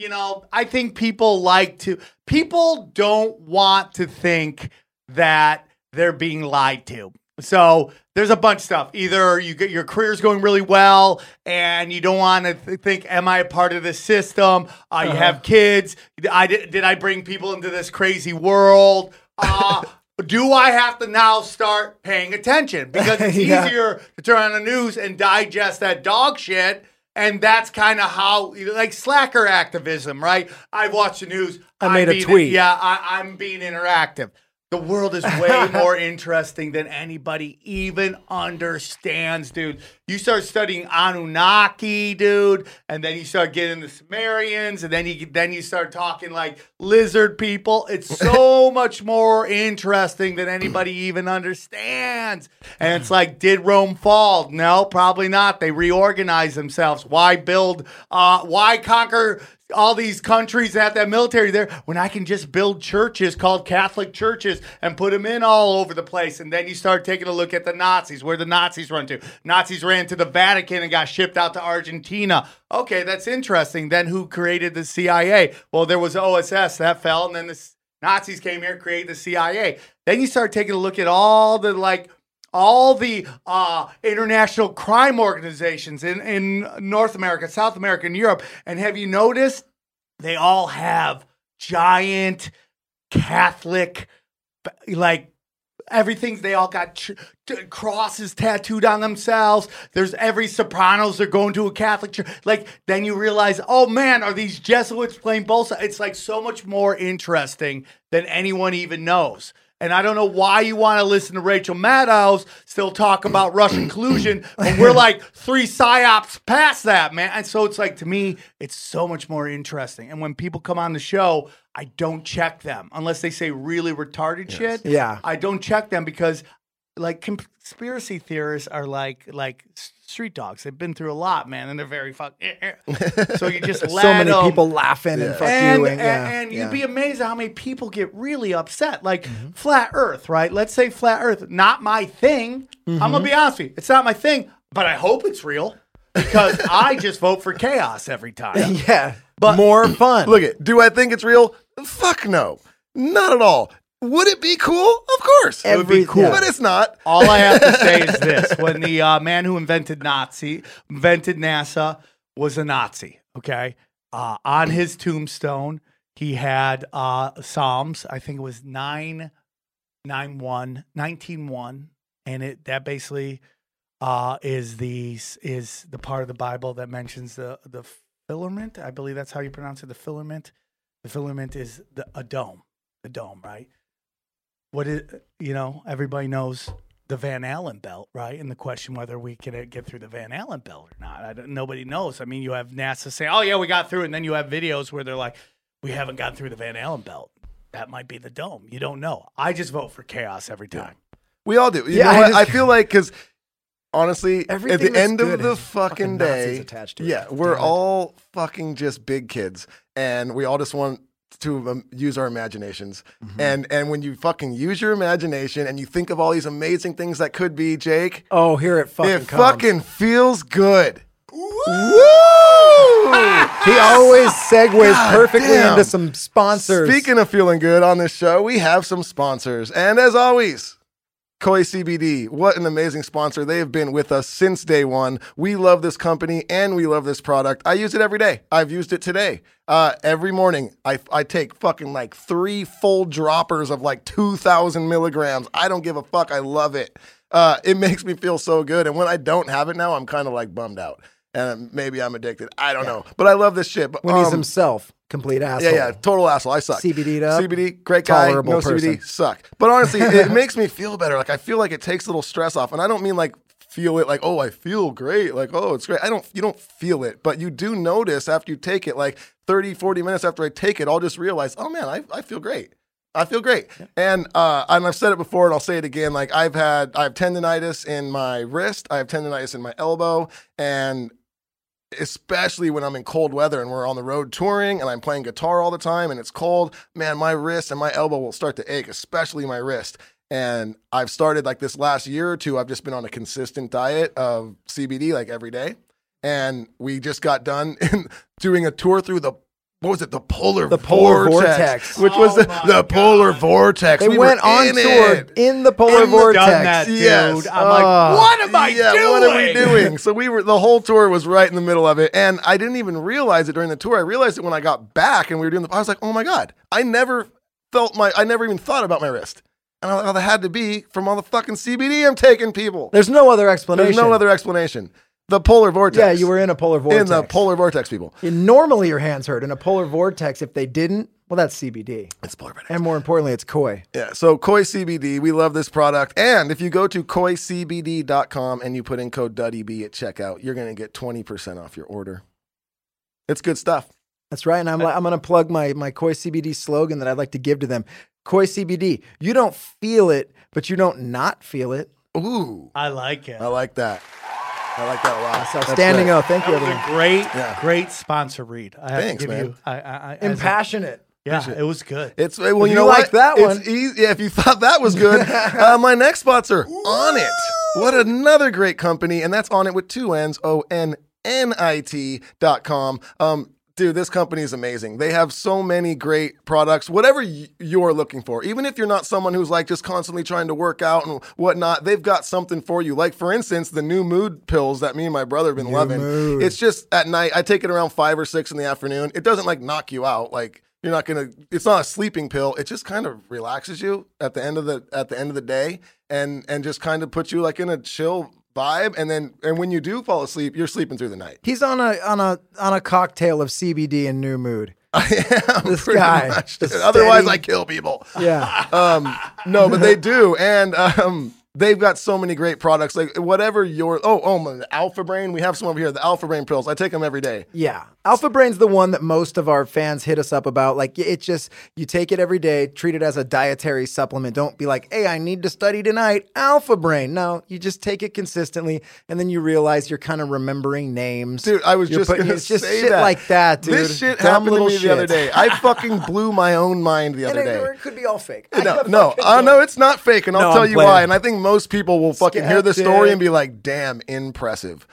You know, I think people like to, people don't want to think that they're being lied to. So there's a bunch of stuff. Either you get your career's going really well and you don't want to th- think, am I a part of this system? Uh, You have kids. I did, did I bring people into this crazy world? Uh, (laughs) do I have to now start paying attention? Because (laughs) it's Yeah. easier to turn on the news and digest that dog shit. And that's kind of how, like slacker activism, right? I watch the news. I I'm made a being- tweet. Yeah, I, I'm being interactive. The world is way (laughs) more interesting than anybody even understands, dude. You start studying Anunnaki, dude, and then you start getting the Sumerians, and then you then you start talking like lizard people. It's so (laughs) much more interesting than anybody even understands. And it's like, did Rome fall? No, probably not. They reorganized themselves. Why build? Uh, why conquer? All these countries have that military there when I can just build churches called Catholic churches and put them in all over the place. And then you start taking a look at the Nazis, where the Nazis run to. Nazis ran to the Vatican and got shipped out to Argentina. Okay, that's interesting. Then who created the CIA? Well, there was OSS that fell, and then the Nazis came here, created the CIA. Then you start taking a look at all the like all the uh, international crime organizations in, in North America, South America, and Europe. And have you noticed they all have giant Catholic, like everything. They all got ch- t- crosses tattooed on themselves. There's every Sopranos they're going to a Catholic church. Like then you realize, oh man, are these Jesuits playing both sides? It's like so much more interesting than anyone even knows. And I don't know why you want to listen to Rachel Maddow still talk about Russian (clears throat) collusion, but we're like three psyops past that, man. And so it's like to me, it's so much more interesting. And when people come on the show, I don't check them unless they say really retarded shit. Yeah. I don't check them because like conspiracy theorists are like like street dogs. They've been through a lot, man, and they're very fuck. Eh, eh. so you just (laughs) let so many 'em- people laughing and fuck and, you, and, and, yeah, and you'd be amazed at how many people get really upset. Like mm-hmm. flat Earth, right? Let's say flat Earth, not my thing. I'm gonna mm-hmm. be honest with you, it's not my thing, but I hope it's real because (laughs) I just vote for chaos every time. yeah. But- more fun. Look it. Do I think it's real? Fuck no. Not at all. Would it be cool? Of course. It would be cool. yeah. But it's not. All I have to (laughs) say is this: when the uh, man who invented Nazi, invented NASA, was a Nazi. Okay, uh, on his tombstone, he had uh, Psalms. I think it was nine, nine one, nineteen one, and it that basically uh, is the is the part of the Bible that mentions the the filament. I believe that's how you pronounce it. The filament. The filament is the, a dome. The dome, right? What is you know everybody knows the Van Allen belt, right? And the question whether we can uh, get through the Van Allen belt or not, I don't, nobody knows. I mean, you have NASA saying, "Oh yeah, we got through," and then you have videos where they're like, "We haven't gotten through the Van Allen belt." That might be the dome. You don't know. I just vote for chaos every time. We all do. You Yeah, know I what? just- I feel like because honestly, at the end of the fucking fucking day, attached to it. yeah, Damn we're it. all fucking just big kids, and we all just want to um, use our imaginations. Mm-hmm. And and when you fucking use your imagination and you think of all these amazing things that could be, Jake, Oh, here it fucking it comes. fucking feels good. Woo! He always segues God perfectly damn. into some sponsors. Speaking of feeling good on this show, we have some sponsors. And as always, Koi CBD, what an amazing sponsor. They have been with us since day one. We love this company and we love this product. I use it every day. I've used it today. Uh, every morning, I, I take fucking like three full droppers of like 2,000 milligrams. I don't give a fuck. I love it. Uh, it (laughs) makes me feel so good. And when I don't have it now, I'm kind of like bummed out. And maybe I'm addicted. I don't know, but I love this shit. But When he's um, himself, complete asshole. yeah, yeah, total asshole. I suck. CBD'd up, CBD, great guy. tolerable No person. CBD, suck. But honestly, it makes me feel better. Like I feel like it takes a little stress off, and I don't mean like feel it like oh I feel great like oh it's great I don't you don't feel it but you do notice after you take it like 30 40 minutes after I take it I'll just realize oh man I, I feel great I feel great and uh and I've said it before and I'll say it again like I've had I have tendonitis in my wrist I have tendonitis in my elbow and especially when I'm in cold weather and we're on the road touring and I'm playing guitar all the time and it's cold, man, my wrist and my elbow will start to ache, especially my wrist. And I've started like this last year or two, I've just been on a consistent diet of CBD like every day. And we just got done (laughs) doing a tour through the what was it? The polar The polar vortex, vortex. which was Oh the, the polar vortex. They We went on in tour it. in the polar In the- vortex. Done that, dude. Yes. I'm Oh. like, ah. what am I yeah, doing? what are we doing? (laughs) So we were the whole tour was right in the middle of it, and I didn't even realize it during the tour. I realized it when I got back and we were doing the. I was like, oh my god, I never felt my. I never even thought about my wrist, and I, that had to be from all the fucking CBD I'm taking. People, There's no other explanation. there's no other explanation. The polar vortex. Yeah, you were in a polar vortex. in the polar vortex. People, Yeah, Normally, your hands hurt. In a polar vortex, if they didn't, well, that's CBD. it's polar vortex. And more importantly, it's koi. Yeah, so Koi CBD, we love this product. And if you go to koicbd.com and you put in code DuddyB at checkout, you're going to get 20% off your order. It's good stuff. That's right. And I'm like, I'm going to plug my my koi CBD slogan that I'd like to give to them. Koi CBD. You don't feel it, but you don't not feel it. Ooh, I like it. I like that. I like that a lot. So That's standing good. up. Thank That you, was everyone. a great, Yeah. great sponsor read. I have Thanks, to give man. you. I, I, I, Impassionate. yeah, it was good. It's well, If you you know like what? that It's one. easy- yeah, if you thought that was good, (laughs) uh, my next sponsor, Onnit. What another great company, and that's Onnit with two N's, O N N I T dot com. Um, dude, this company is amazing. They have so many great products, whatever y- you're looking for. Even if you're not someone who's like just constantly trying to work out and whatnot, they've got something for you. Like for instance, the new mood pills that me and my brother have been loving. Mood. It's just at night. I take it around five or six in the afternoon. It doesn't like knock you out. Like you're not gonna. It's not a sleeping pill. It just kind of relaxes you at the end of the at the end of the day, and and just kind of puts you like in a chill vibe. And then and when you do fall asleep, you're sleeping through the night. He's on a on a on a cocktail of CBD and new mood. (laughs) I am This pretty guy, much. Otherwise, I kill people. Yeah. (laughs) Um, no, but they do, and um, they've got so many great products. Like whatever your oh oh my, Alpha Brain, we have some over here. The Alpha Brain pills. I take them every day. Yeah. Alpha Brain's the one that most of our fans hit us up about. Like, it's just, you take it every day, treat it as a dietary supplement. Don't be like, hey, I need to study tonight. Alpha Brain. No, you just take it consistently, and then you realize you're kind of remembering names. Dude, I was You're just putting- gonna it's just say shit that. like that, dude. This shit Dumb happened to me the other day. I fucking blew my own mind the (laughs) And other it, day. or it could be all fake. No, no, uh, no, it's not fake, and I'll No, tell I'm you playing. why. And I think most people will fucking hear this story and be like, "Damn, impressive."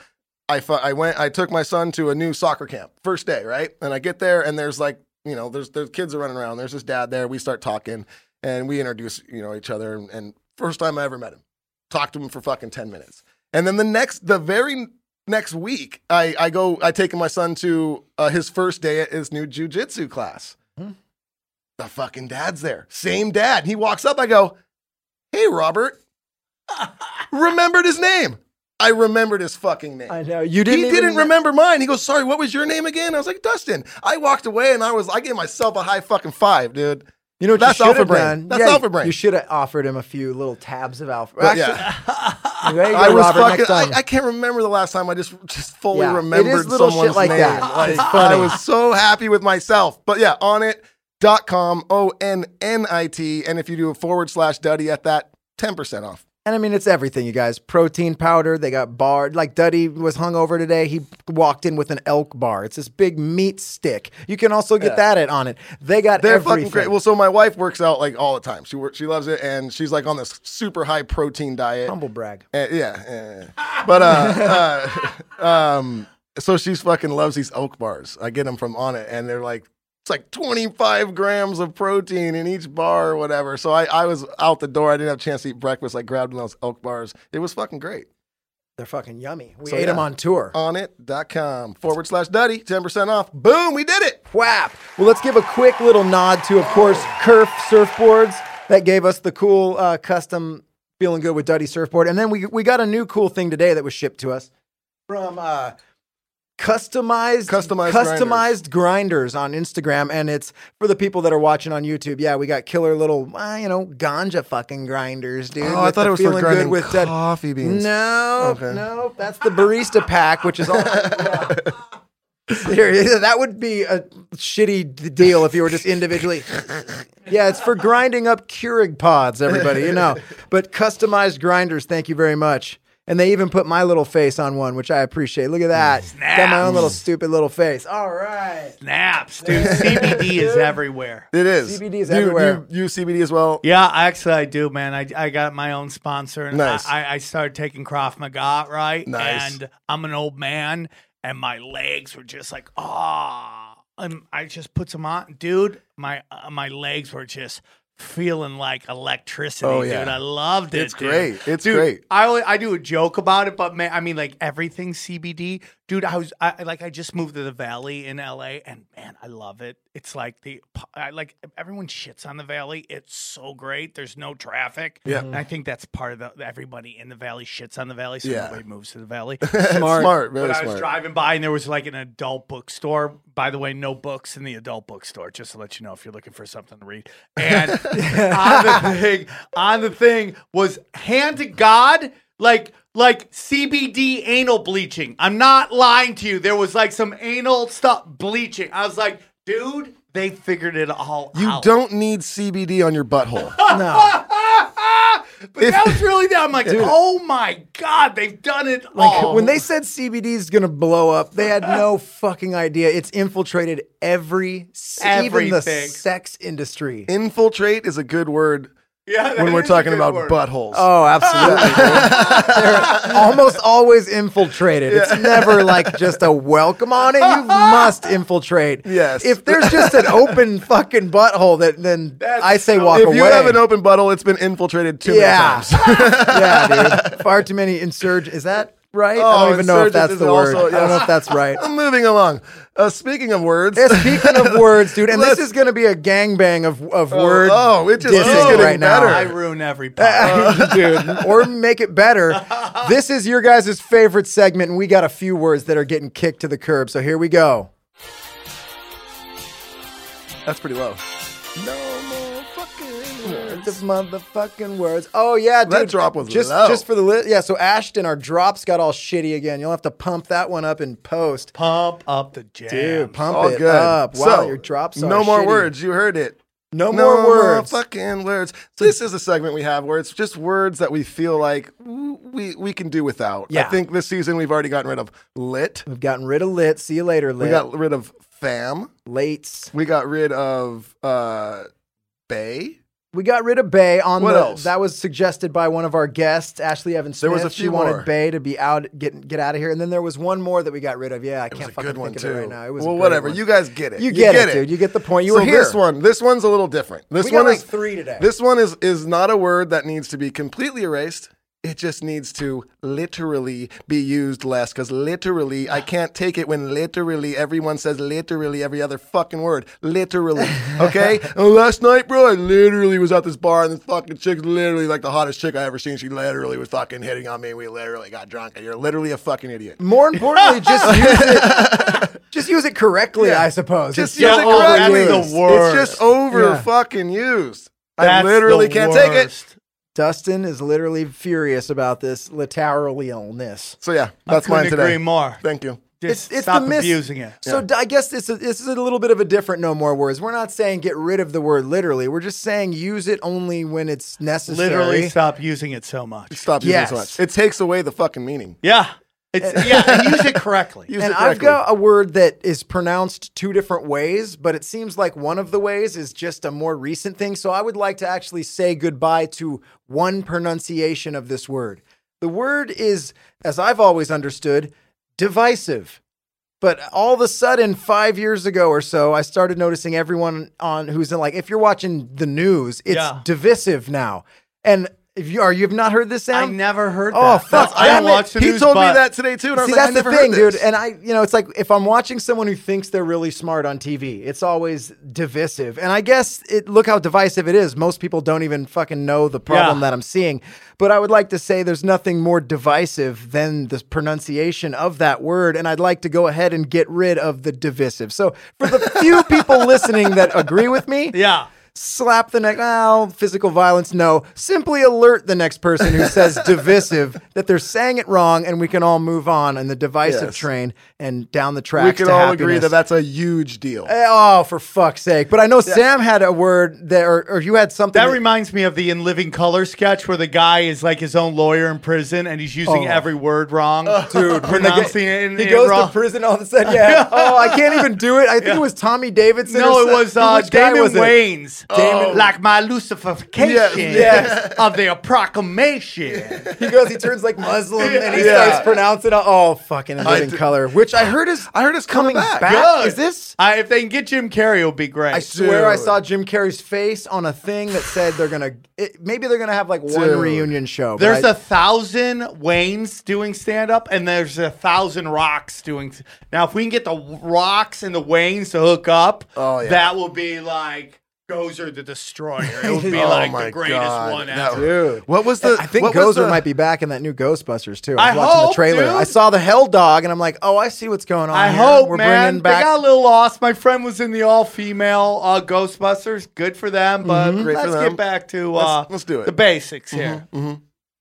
I fu- I went, I took my son to a new soccer camp first day, right? And I get there, and there's like, you know, there's there's kids are running around. There's this dad there. We start talking, and we introduce, you know, each other. And, and first time I ever met him, talked to him for fucking ten minutes, and then the next, the very next week, I I go, I take my son to uh, his first day at his new jujitsu class. The fucking dad's there. Same dad. He walks up. I go, Hey, Robert. Remembered his name. I remembered his fucking name. I know. You didn't he didn't remember mine. He goes, Sorry, what was your name again? I was like, Dustin. I walked away and I was, I gave myself a high fucking five, dude. You know what That's you Alpha Brain. done? That's Yeah, Alpha Brain. You should have offered him a few little tabs of Alpha. But Actually, (laughs) yeah, go, I was Robert, fucking. I. I can't remember the last time I just just fully Yeah, it remembered is little shit like name. that. Like, I was so happy with myself. But yeah, Onnit. Dot com O N N I T and if you do a forward slash Duddy at that, ten percent off. And I mean, it's everything, you guys. Protein powder. They got bar. Like Duddy was hungover today. He walked in with an elk bar. It's this big meat stick. You can also get that at Onnit. They got They're everything. fucking great. Well, so my wife works out like all the time. She works, she loves it, and she's like on this super high protein diet. humble brag. Uh, yeah, yeah, yeah. but uh, (laughs) uh, (laughs) um, so she's fucking loves these elk bars. I get them from Onnit, and they're like it's like 25 grams of protein in each bar or whatever. So I, I was out the door. I didn't have a chance to eat breakfast. I grabbed one of those elk bars. It was fucking great. They're fucking yummy. We So, ate them on tour. Onnit.com forward slash Duddy, 10% off. Boom, we did it. Whap. Well, let's give a quick little nod to, of course, Kerf Surfboards that gave us the cool uh, custom feeling good with Duddy surfboard. And then we, we got a new cool thing today that was shipped to us from uh, customized Customized customized grinders. on Instagram, and it's for the people that are watching on YouTube. Yeah, we got killer little, uh, you know, ganja fucking grinders, dude. Oh, I thought it was for feeling grinding good with coffee beans. No, Okay. no, that's the barista pack, which is all. (laughs) that would be a shitty deal if you were just individually. Yeah, it's for grinding up Keurig pods, everybody, you know. But customized grinders, thank you very much. And they even put my little face on one, which I appreciate. Look at that. Got my own little stupid little face. All right. Snaps, dude. (laughs) CBD is everywhere. It is. CBD is Do you- everywhere. You, you use CBD as well? Yeah, actually, I do, man. I, I got my own sponsor, and Nice. I, I started taking Krav Maga, right? Nice. And I'm an old man, and my legs were just like, ah. And I just put some on, dude. My uh, my legs were just feeling like electricity, Oh, yeah. dude. I loved it. It's dude. great. It's Dude, great. I I do a joke about it, but man, I mean, like everything CBD, dude. I was I like I just moved to the Valley in LA, and man, I love it. It's like the I like everyone shits on the Valley. It's so great. There's no traffic. Yeah. and I think that's part of the everybody in the Valley shits on the Valley, so Yeah. nobody moves to the Valley. (laughs) It's smart. Very But I was smart. driving by and there was like an adult bookstore. By the way, no books in the adult bookstore, just to let you know if you're looking for something to read. And (laughs) on the thing, on the thing was hand to God, like like CBD anal bleaching. I'm not lying to you. There was like some anal stuff bleaching. I was like, dude, they figured it all You out. You don't need CBD on your butthole. (laughs) No. (laughs) but that was really that. I'm like, oh my god, they've done it Like all. when they said CBD is gonna blow up, they had no (laughs) fucking idea. It's infiltrated every, s- even the sex industry. Infiltrate is a good word yeah, when we're talking about word. buttholes. Oh, absolutely. They're (laughs) almost always infiltrated. It's never like just a welcome on it. You (laughs) must infiltrate. Yes. If there's just an open fucking butthole, that then That's I say so- walk if away. you have an open butthole, it's been infiltrated too yeah. many times. (laughs) yeah, dude. Far too many insurg. Is that right? I Oh, don't even know if that's is the word. also- I don't know if that's right. (laughs) I'm moving along. Uh, speaking of words, Yeah, speaking of (laughs) words, dude, and this Let's- is going to be a gangbang of of Oh, word. oh, it just dissing keeps getting right now. I ruin every part. (laughs) dude, or make it better. This is your guys' favorite segment, and we got a few words that are getting kicked to the curb. So here we go. that's pretty low. No more fucking words. The motherfucking words. Oh yeah, dude. That drop was just low. just for the li- yeah. So Ashton, our drops got all shitty again. You'll have to pump that one up in post. Pump up the jam. Dude, pump All it good. up. Wow, so, your drops are no more shitty. words. You heard it. No, no more words. fucking words. So this is a segment we have where it's just words that we feel like we we can do without. Yeah. I think this season we've already gotten rid of lit. We've gotten rid of lit. See you later, lit. We got rid of fam. lates. We got rid of uh bay. We got rid of Bay on What the. else? That was suggested by one of our guests, Ashley Evans There was a few she wanted more. Bay to be out, get get out of here, and then there was one more that we got rid of. Yeah, I It can't was a fucking good one think too. of it right now. It was a well, great whatever. one. You guys get it. You get, it, dude. You get the point. You so were here. this one, this one's a little different. This we one like is three today. This one is is not a word that needs to be completely erased. It just needs to literally be used less because literally, I ah. can't take it when literally everyone says literally every other fucking word. Literally. Okay? (laughs) Last night, bro, I literally was at this bar and this fucking chick's literally like the hottest chick I ever seen. She literally was fucking hitting on me and we literally got drunk. And you're literally a fucking idiot. More importantly, just (laughs) use it. Just use it correctly, I suppose. Just It's use so it that's correctly. worst. It's just over Yeah. fucking used. I That's literally the can't take it. worst. Dustin is literally furious about this literalness. So yeah, I that's mine couldn't today. agree more. Thank you. Just It's- it's stop the mis- abusing it. So I guess this is, this is a little bit of a different no more words. We're not saying get rid of the word literally. We're just saying use it only when it's necessary. Literally stop using it so much. Stop using Yes. it so much. It takes away the fucking meaning. Yeah. It's uh, yeah, and use it correctly. (laughs) Use and it I've got a word that is pronounced two different ways, but it seems like one of the ways is just a more recent thing. So I would like to actually say goodbye to one pronunciation of this word. The word is, as I've always understood, divisive. But all of a sudden, five years ago or so, I started noticing everyone on who's in like, if you're watching the news, it's Yeah. divisive now. And If you are, you have not heard this sound? I never heard that. Oh, that. fuck, (laughs) I damn don't watch the he news, told me that today too, and I was See, like, that's the thing, dude. And I, you know, it's like if I'm watching someone who thinks they're really smart on TV, it's always divisive. And I guess it look how divisive it is. Most people don't even fucking know the problem Yeah. that I'm seeing. But I would like to say there's nothing more divisive than the pronunciation of that word. And I'd like to go ahead and get rid of the divisive. So for the few (laughs) people listening that agree with me, Yeah. Slap the next well physical violence no simply alert the next person who (laughs) says divisive that they're saying it wrong and we can all move on in the divisive Yes. train and down the track we can all agree that that's a huge deal. oh for fuck's sake but i know sam had a word that or, or you had something That that- reminds me of the In Living Color sketch where the guy is like his own lawyer in prison and he's using Oh. every word wrong. Dude, when pronouncing it in, he goes wrong. to prison all of a sudden. Yeah. (laughs) Oh, I can't even do it. I think it was Tommy Davidson. No, it was uh, Damon was it? Wayans. Damon- like my Luciferification Yes, yes. of the proclamation. He goes, he turns like Muslim and he Yeah. starts pronouncing it. Oh, fucking in living d- color, which I heard is I heard it's coming back. Good. Is this? I, if they can get Jim Carrey, it'll be great. I swear I saw Jim Carrey's face on a thing that said they're gonna. It, maybe they're gonna have like one Dude. reunion show. There's I- a thousand Wayans doing stand up, and there's a thousand Rocks doing. Now, if we can get the Rocks and the Wayans to hook up, Oh, yeah. that will be like Gozer the Destroyer. It (laughs) would be Oh like my the greatest God. one That- ever. dude. What was the? I think what was Gozer the- might be back in that new Ghostbusters too. I I was watching hope, the trailer. dude. I saw the Hell Dog, and I'm like, oh, I see what's going on. I here. hope, we're man. bringing back. They got a little lost. My friend was in the all-female uh, Ghostbusters. Good for them, but Mm-hmm. Great for let's them. get back to uh, Let's- let's do it. Mm-hmm. The basics here.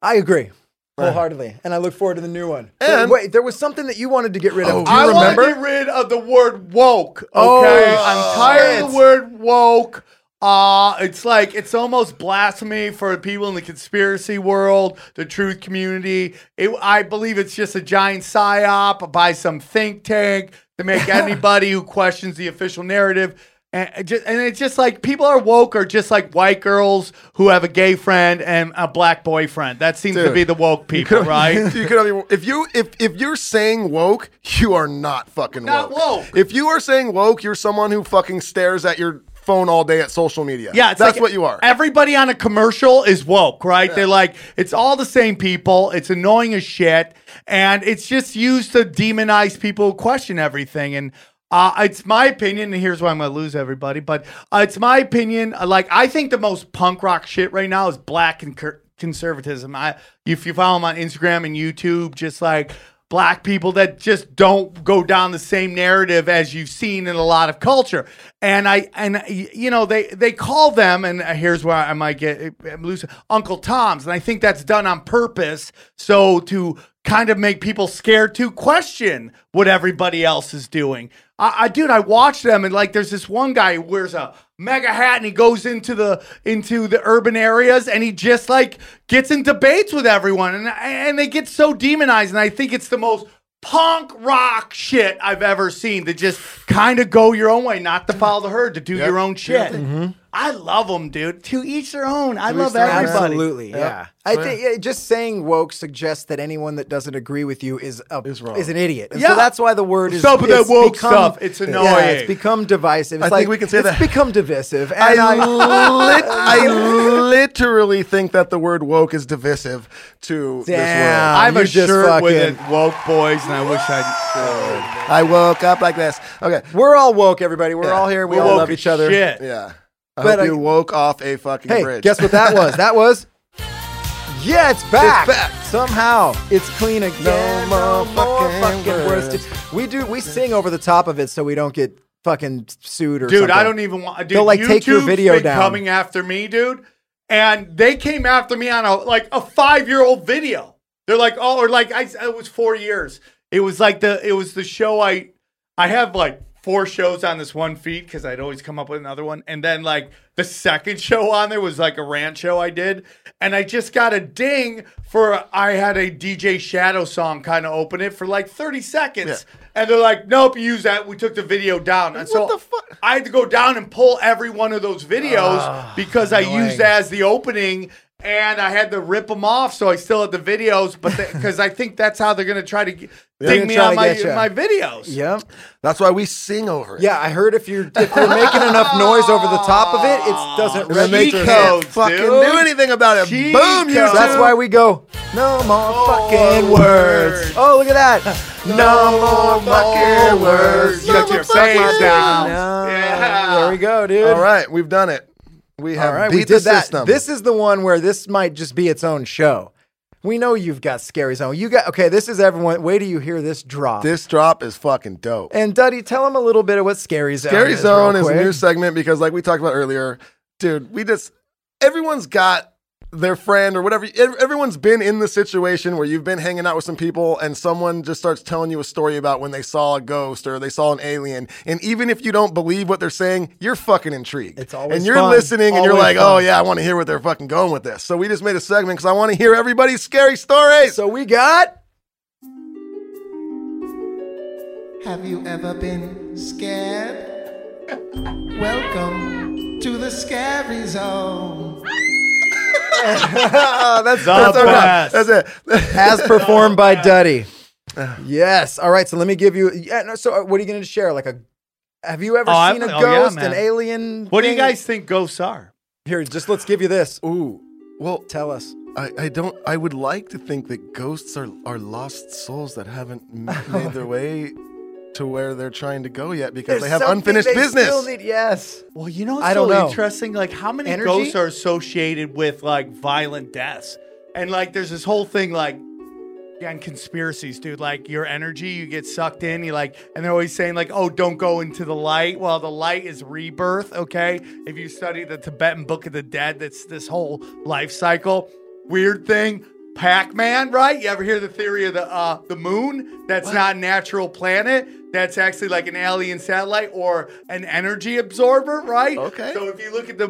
I agree. Wholeheartedly, and I look forward to the new one. And- wait, there was something that you wanted to get rid of. Oh, Do you I want remember? to get rid of the word woke. Okay, Oh, I'm tired of shit. the word woke. Uh, it's like it's almost blasphemy for people in the conspiracy world, the truth community. It, I believe it's just a giant psyop by some think tank to make (laughs) anybody who questions the official narrative. And, it just, and it's just like people are woke are just like white girls who have a gay friend and a black boyfriend. That seems to be the woke people, could- right? (laughs) you could only, if you if if you're saying woke, you are not fucking Not woke. woke. If you are saying woke, you're someone who fucking stares at your phone all day at social media. Yeah, it's that's like what you are. Everybody on a commercial is woke, right? They're like, it's all the same people. It's annoying as shit, and it's just used to demonize people who question everything. And uh, it's my opinion, and here's why I'm gonna lose everybody. But uh, it's my opinion. uh, Like, I think the most punk rock shit right now is black and conservatism. I, if you follow them on Instagram and YouTube, just like black people that just don't go down the same narrative as you've seen in a lot of culture. And I and you know they they call them and here's where I might get I'm losing Uncle Tom's and I think that's done on purpose so to kind of make people scared to question what everybody else is doing. I, I dude, I watch them and like there's this one guy who wears a MAGA hat and he goes into the into the urban areas and he just like gets in debates with everyone and and they get so demonized and I think it's the most punk rock shit I've ever seen to just kind of go your own way, not to follow the herd, to do your own shit. Mm-hmm. I love them, dude. To each their own. I love their own. everybody. Absolutely, yeah. I think yeah, just saying woke suggests that anyone that doesn't agree with you is a, Is wrong. an idiot. And Yeah. so that's why the word is Stop with that it's woke become- stuff. It's annoying. Yeah, annoying. it's become divisive. It's I like, think we can say it's that- become divisive. I, And I, lit, I literally think that the word woke is divisive to Damn. this world. I have You a just shirt with it, woke boys, and I wish I'd. I woke up like this. Okay. we're all woke, everybody. We're Yeah. all here. We We're all love each other. Shit. Yeah. I But hope I- you woke off a fucking Hey, bridge. guess what that (laughs) was? That was. Yeah, it's back. back. Somehow it's clean again. No more fucking words. words. We do. We sing over the top of it so we don't get fucking sued or something. Dude, something. I don't even want. Dude, They'll, like, take your video down. coming after me, dude. And they came after me on a like a five year old video. They're like, oh, or like I, it was four years. It was like the it was the show I I have like four shows on this one feed because I'd always come up with another one. And then like the second (laughs) show on there was like a rant show I did. And I just got a ding for I had a DJ Shadow song kind of open it for like 30 seconds. And they're like, nope, you use that. We took the video down. And so the fuck? I had to go down and pull every one of those videos ah, because I used that as the opening and I had to rip them off, so I still had the videos. But because I think that's how they're gonna try to g- dig me on my my videos. Yep. That's why we sing over it. Yeah, I heard if you're if you're making enough noise over the top of it, it doesn't And You they can't fucking dude. do anything about it. Cheat Boom, you codes. That's why we go. No more fucking words. Oh, look at that. (laughs) No more fucking words. You got your face down. No. Yeah. There we go, dude. All right, we've done it. We have All right, beat we the did that. system. This is the one where this might just be its own show. We know you've got Scary Zone. You got okay. This is everyone. Wait till you hear this drop. this drop is fucking dope. and Duddy, tell them a little bit of what Scary Zone Scary is. Zone is a new segment because, like we talked about earlier, dude, we just everyone's got their friend or whatever. Everyone's been in the situation where you've been hanging out with some people and someone just starts telling you a story about when they saw a ghost or they saw an alien. And even if you don't believe what they're saying, you're fucking intrigued. It's always and you're fun. listening and you're Always like, oh yeah, I want to hear what they're fucking going with this. So we just made a segment because I want to hear everybody's scary stories. So we got. Have you ever been scared? Welcome to the scary zone. Oh, that's The That's our best. That's it. as (laughs) performed by Duddy. Yes. All right. So let me give you. Yeah. No, so uh, what are you going to share? Like a. Have you ever Oh, I've- seen a oh, yeah, ghost, an alien? What do you guys think ghosts are? Here, just let's give you this. Ooh. Well, Tell us. I, I don't. I would like to think that ghosts are are lost souls that haven't made their (laughs) way to where they're trying to go yet because they have unfinished they business. still need- yes. Well, you know, what's I don't so know. interesting. Like, how many Energy? ghosts are associated with like violent deaths? And like, there's this whole thing like, again, conspiracies, dude. Like, your energy, you get sucked in. You like, and they're always saying like, oh, don't go into the light. Well, the light is rebirth. Okay, if you study the Tibetan Book of the Dead, that's this whole life cycle. Weird thing. Pac-Man, right? You ever hear the theory of the uh, the moon? That's not a natural planet. That's actually like an alien satellite or an energy absorber, right? Okay. So if you look at the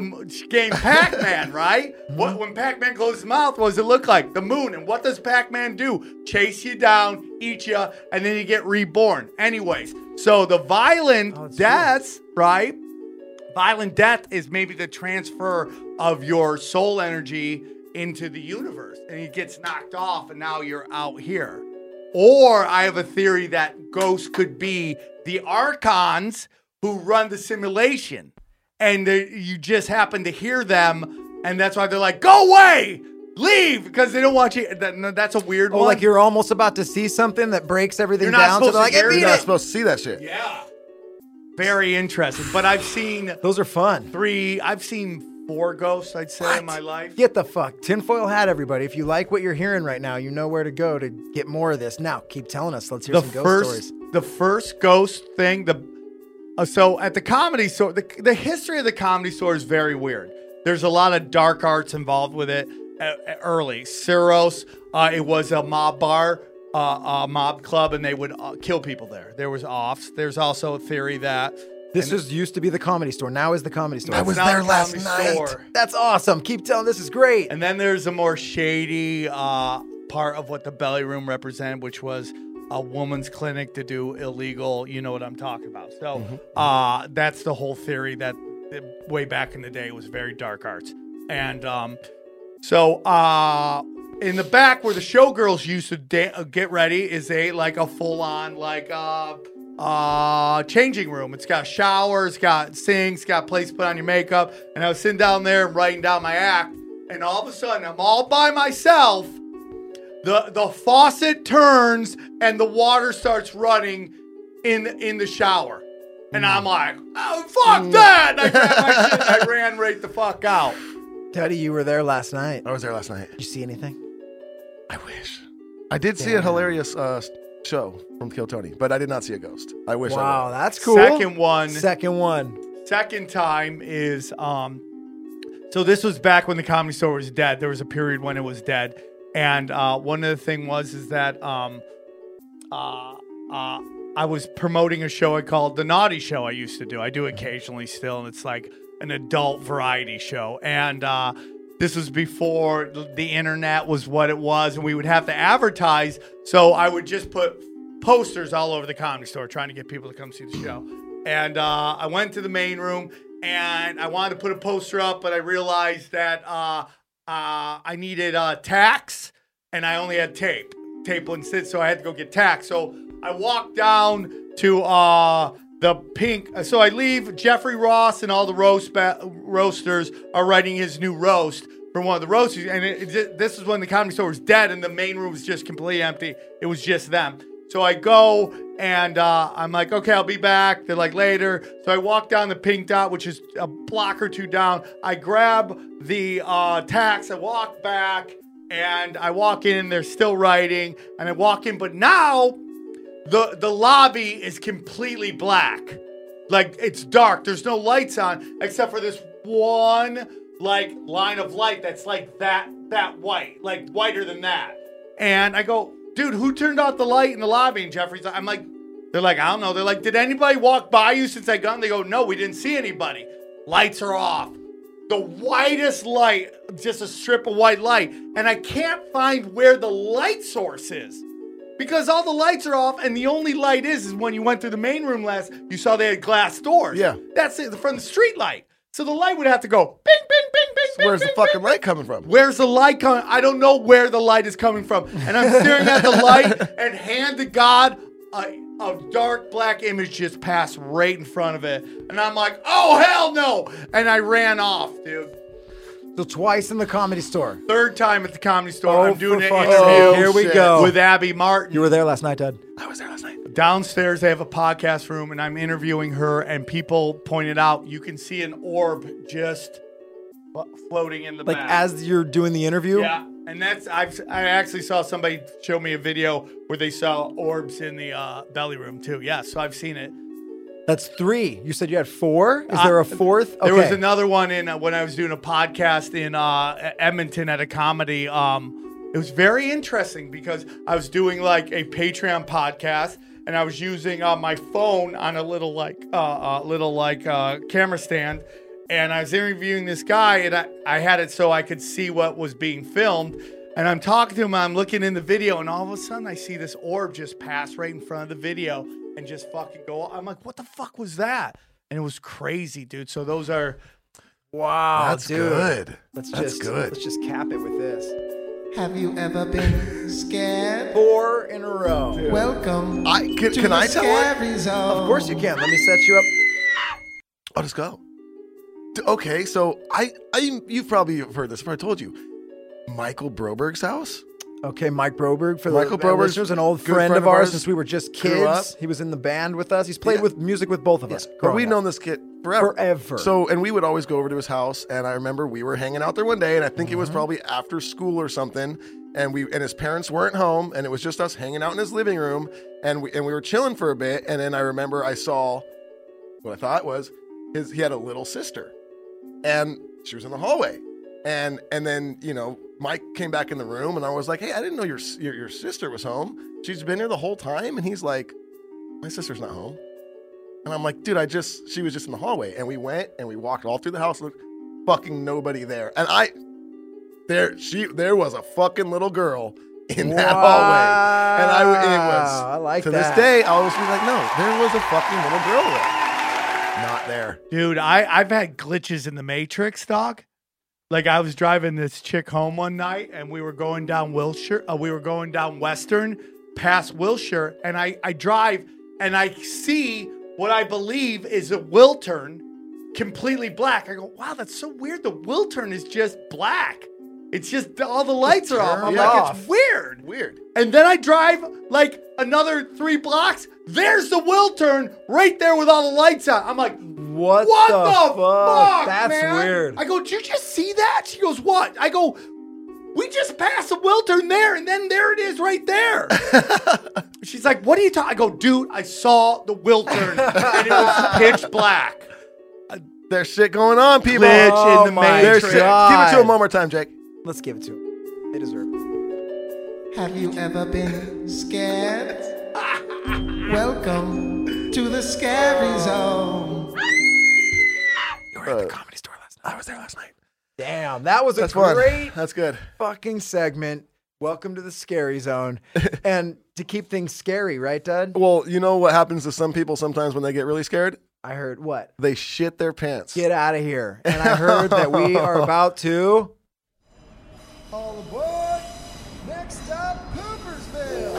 game Pac-Man, (laughs) right? What when Pac-Man closed his mouth, what does it look like? The moon. And what does Pac-Man do? Chase you down, eat you, and then you get reborn. Anyways, so the violent deaths, right? Violent death is maybe the transfer of your soul energy into the universe, and it gets knocked off, and now you're out here. Or I have a theory that ghosts could be the archons who run the simulation, and they, you just happen to hear them, and that's why they're like, "Go away, leave," because they don't want you. That, no, that's a weird Oh, one. like you're almost about to see something that breaks everything You're not down. So they're to like, hear You're beat not it." supposed to see that shit. yeah, very interesting. But I've seen Those are fun. three. I've seen four ghosts. I'd say in my life. Get the fuck tinfoil hat, everybody. If you like what you're hearing right now, you know where to go to get more of this. Now, keep telling us. Let's hear the some ghost first stories. the first ghost thing the uh, so at the comedy store the, the history of the comedy store is very weird there's a lot of dark arts involved with it uh, uh, early Ciro's uh, it was a mob bar uh, a mob club and they would uh, kill people there there was offs there's also a theory that This is used to be the comedy store. Now is the comedy store. I was there last comedy night. store. That's awesome. Keep telling. This is great. And then there's a more shady uh, part of what the belly room represented, which was a woman's clinic to do illegal. You know what I'm talking about. So Mm-hmm. uh, that's the whole theory that uh, way back in the day was very dark arts. And um, so uh, in the back where the showgirls used to da- uh, get ready is a like a full on like uh, uh changing room. It's got showers, got sinks, got place to put on your makeup. And I was sitting down there and writing down my act, and all of a sudden I'm all by myself. The the faucet turns and the water starts running in in the shower. And I'm like, oh fuck that! And I grabbed my shit and I (laughs) ran right the fuck out. Teddy, you were there last night. I was there last night. Did you see anything? I wish. I did see a hilarious uh, show from Kill Tony, but I did not see a ghost. I wish I Wow, would. that's cool. Second one. Second one. Second time is um so this was back when the comedy store was dead. There was a period when it was dead. And uh one of the thing was is that um uh uh I was promoting a show I called The Naughty Show I used to do. I do occasionally still, and it's like an adult variety show. And uh this was before the internet was what it was, and we would have to advertise. So I would just put posters all over the comedy store trying to get people to come see the show. And uh, I went to the main room and I wanted to put a poster up, but I realized that uh, uh, I needed uh, tacks, and I only had tape. Tape sit, so I had to go get tacks. So I walked down to uh, the pink. So I leave. Jeffrey Ross and all the roast ba- roasters are writing his new roast for one of the roasters, and it, it, this is when the comedy store was dead and the main room was just completely empty. It was just them. So I go and uh, I'm like, okay, I'll be back. They're like later. So I walk down the pink dot, which is a block or two down. I grab the uh, tacks. I walk back and I walk in. They're still writing, and I walk in, but now the the lobby is completely black. Like it's dark. There's no lights on except for this one like line of light that's like that that white, like whiter than that. And I go, dude, who turned off the light in the lobby? And Jeffrey's like, I'm like, they're like, I don't know. They're like, did anybody walk by you since I got? in?" They go, no, we didn't see anybody. Lights are off. The whitest light, just a strip of white light. And I can't find where the light source is because all the lights are off, and the only light is is when you went through the main room last. You saw they had glass doors. Yeah. that's it from the street light. So the light would have to go bing, bing, bing, bing. bing, Where's the fucking bing, light coming from? Where's the light coming? I don't know where the light is coming from. And I'm staring at the light, (laughs) and hand to God, a, a dark black image just passed right in front of it. And I'm like, oh, hell no. And I ran off, dude. So twice in the comedy store. Third time at the comedy store. Oh, I'm doing an interview sake. Here we go. with Abby Martin. You were there last night, Dad. I was there last night. Downstairs, they have a podcast room, and I'm interviewing her. And people pointed out you can see an orb just floating in the belly. Like back. as you're doing the interview. yeah, and that's I've I actually saw somebody show me a video where they saw orbs in the uh, belly room too. Yeah, so I've seen it. That's three. You said you had four. Is Uh, there a fourth? There was another one in uh, when I was doing a podcast in uh, Edmonton at a comedy. Um, it was very interesting because I was doing like a Patreon podcast and I was using uh, my phone on a little like uh, uh, little like uh, camera stand, and I was interviewing this guy and I, I had it so I could see what was being filmed. And I'm talking to him, I'm looking in the video, and all of a sudden I see this orb just pass right in front of the video and just fucking go. I'm like, what the fuck was that? And it was crazy, dude. So those are wow, That's dude. good. Let's That's just good. let's just cap it with this. Have you ever been scared? Four in a row. Welcome I can, to can the I tell one? scary zone. Of course you can. Let me set you up. I'll just go. Okay, so I, I, you've probably heard this. If I told you, Michael Broberg's house. Okay, Mike Broberg for Michael the uh, Broberg's listeners, an old friend, friend of ours since we were just kids. He was in the band with us. He's played Yeah. with music with both of us. But we've known this kid forever. Forever. So, and we would always go over to his house. And I remember we were hanging out there one day, and I think it was Mm-hmm. probably after school or something. And we and his parents weren't home, and it was just us hanging out in his living room. And we and we were chilling for a bit. And then I remember I saw what I thought was his. He had a little sister, and she was in the hallway. And and then you know Mike came back in the room, and I was like, "Hey, I didn't know your your, your sister was home. She's been here the whole time." And he's like, "My sister's not home." And I'm like, dude, I just, she was just in the hallway. And we went and we walked all through the house, look, fucking nobody there. And I, there, she, there was a fucking little girl in that hallway. And I, it was, I like to that. this day, I always be like, no, there was a fucking little girl there. Not there. Dude, I, I've had glitches in the Matrix, dog. Like I was driving this chick home one night and we were going down Wilshire, uh, we were going down Western past Wilshire, and I, I drive and I see what I believe is a Wiltern completely black. I go, wow, that's so weird. The Wiltern is just black. It's just all the lights are off. I'm like, off. it's weird. Weird. And then I drive like another three blocks. There's the Wiltern right there with all the lights out. I'm like, What, what the, the, fuck? That's man? weird. I go, did you just see that? She goes, what? I go, we just passed the Wiltern there, and then there it is right there. (laughs) She's like, what are you talking? I go, dude, I saw the Wiltern, and it was (laughs) pitch black. There's shit going on, people. Glitch Oh in the Matrix. shit. Give it to him one more time, Jake. Let's give it to them. They deserve it. Have you ever been scared? Welcome to the scary zone. You were at the uh, comedy store last night. I was there last night. Damn, that was a That's fun. great That's good. fucking segment. Welcome to the scary zone. (laughs) and to keep things scary, right, Dad? Well, you know what happens to some people sometimes when they get really scared? I heard what? They shit their pants. Get out of here. And I (laughs) heard that we are about to All aboard. Next up, Poopersville.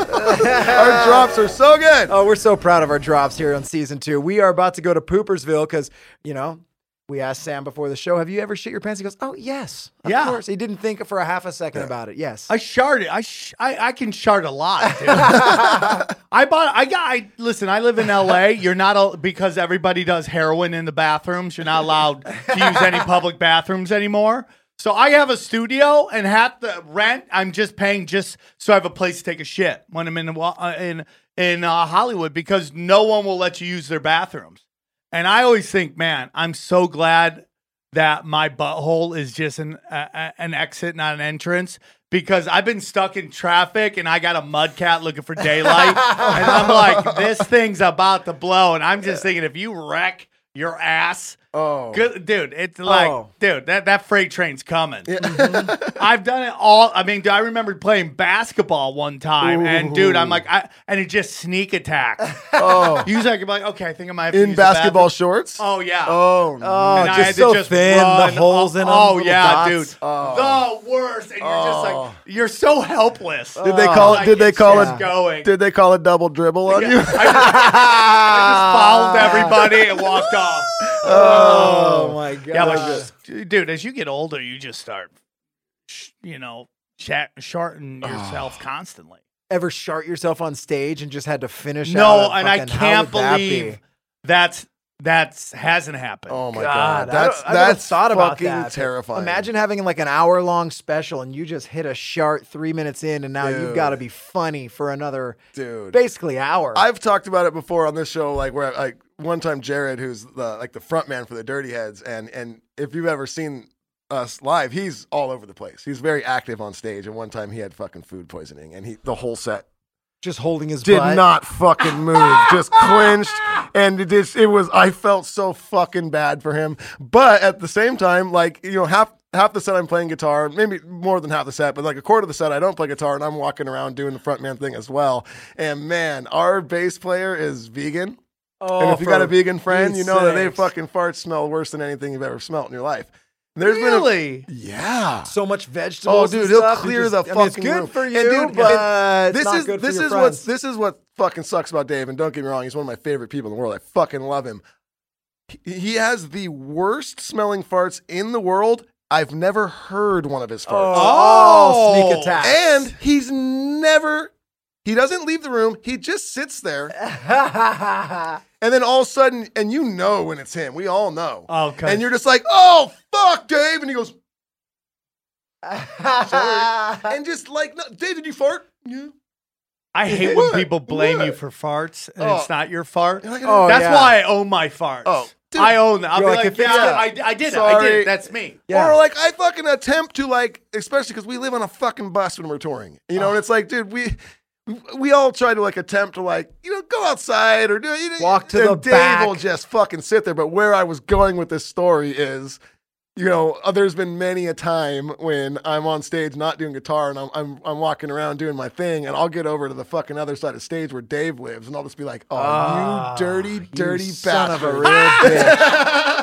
(laughs) Our drops are so good. Oh, we're so proud of our drops here on season two. We are about to go to Poopersville because, you know, we asked Sam before the show, have you ever shit your pants? He goes, oh, yes. Of Yeah. course. He didn't think for a half a second about it. Yes. I sharded. I, sh- I I can shard a lot. Dude. (laughs) I bought. I got. I listen. I live in L.A. You're not al- because everybody does heroin in the bathrooms. You're not allowed to use any public bathrooms anymore. So I have a studio, and half the rent I'm just paying just so I have a place to take a shit when I'm in uh, in in uh, Hollywood because no one will let you use their bathrooms. And I always think, man, I'm so glad that my butthole is just an an exit, not an entrance. Because I've been stuck in traffic and I got a mud cat looking for daylight, and I'm like, this thing's about to blow, and I'm just thinking, if you wreck your ass, Oh. good dude, it's like, Oh. dude, that that freight train's coming. (laughs) I've done it all. I mean, I remember playing basketball one time, and dude, I'm like, I and it just sneak attack. (laughs) Oh. Usually, I could be like, okay, I think I might have to In use the basketball bathroom. shorts? Oh yeah. Oh, Oh, And I just had to so just thin, run. the holes in them. Oh little yeah, dots. dude, Oh. the worst. And you're just like, oh. you're so helpless. Did they oh, call Like, it? Did they call it? Going. Did they call it double dribble on Yeah. you? I, just, I just followed (laughs) everybody and walked off. oh, Oh oh. my God. Yeah, but dude, as you get older, you just start, you know, chat, shorting ah. yourself constantly. Ever shart yourself on stage and just had to finish No, out and I fucking- how can't would that be? believe that's that's hasn't happened. Oh my God, god, I that's don't- I that's thought about fucking that. terrifying. Imagine having like an hour long special and you just hit a shart three minutes in, and now you've got to be funny for another dude. basically hour. I've talked about it before on this show, like where like one time Jared, who's the like the front man for the Dirty Heads, and and if you've ever seen us live, he's all over the place. He's very active on stage, and one time he had fucking food poisoning, and he the whole set just holding his did butt. not fucking move, just clenched, and it just it was. I felt so fucking bad for him, but at the same time, like you know, half half the set I'm playing guitar, maybe more than half the set, but like a quarter of the set I don't play guitar, and I'm walking around doing the front man thing as well. And man, our bass player is vegan. Oh, and if oh, you got a vegan friend, you know that they fucking farts smell worse than anything you've ever smelt in your life. There's really? been a, yeah. so much vegetables. Oh, dude, and he'll stuff, clear just- the I mean, it's fucking good room. for And you, dude, but this not is good this is what this is what fucking sucks about Dave. And don't get me wrong, he's one of my favorite people in the world. I fucking love him. He, has the worst smelling farts in the world. I've never heard one of his farts. Oh, oh sneak Oh. attack. And he's never. He doesn't leave the room. He just sits there, (laughs) and then all of a sudden, and you know when it's him. We all know. Oh, 'cause- and you're just like, "Oh fuck, Dave!" And he goes, sorry. (laughs) and just like, no, "Dave, did you fart?" Yeah. I hate when people blame you for farts and Oh. it's not your fart. You're like, Oh, That's yeah. why I own my farts. Oh, dude. I own them. I'll be You're like, like, if yeah, it's- I, I did it. I did Sorry. it. That's me. Yeah. Or like I fucking attempt to like, especially because we live on a fucking bus when we're touring, you know, oh. and it's like, dude, we we all try to like attempt to like, you know, go outside or do you know, Walk to and the Dave back. will just fucking sit there. But where I was going with this story is. You know, uh, there's been many a time when I'm on stage not doing guitar and I'm, I'm I'm walking around doing my thing and I'll get over to the fucking other side of stage where Dave lives and I'll just be like, "Oh, Ah, you dirty, you dirty son of a bastard!" real bitch.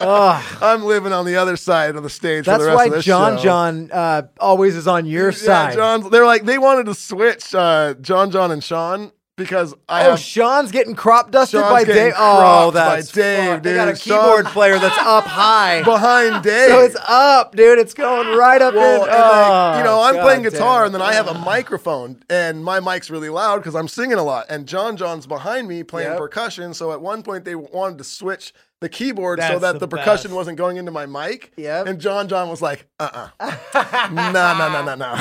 (laughs) I'm living on the other side of the stage. for That's the rest why of this John show. John uh, always is on your Yeah, side. John. They're like they wanted to switch uh, John, John, and Sean because I oh, have Sean's getting crop dusted Sean's by Dave. Oh, cropped by that's Dave, fuck. They got a dude. keyboard Sean- player that's up high. (laughs) behind Dave. So it's up, dude. It's going right up Well, in. and like, oh, you know, Oh, I'm God playing guitar it. and then I have a microphone and my mic's really loud because I'm singing a lot. And John John's behind me playing Yep. percussion. So at one point they wanted to switch the keyboard so that the the, percussion best. wasn't going into my mic. Yeah. And John John was like, uh uh (laughs) no, no, no, no, no.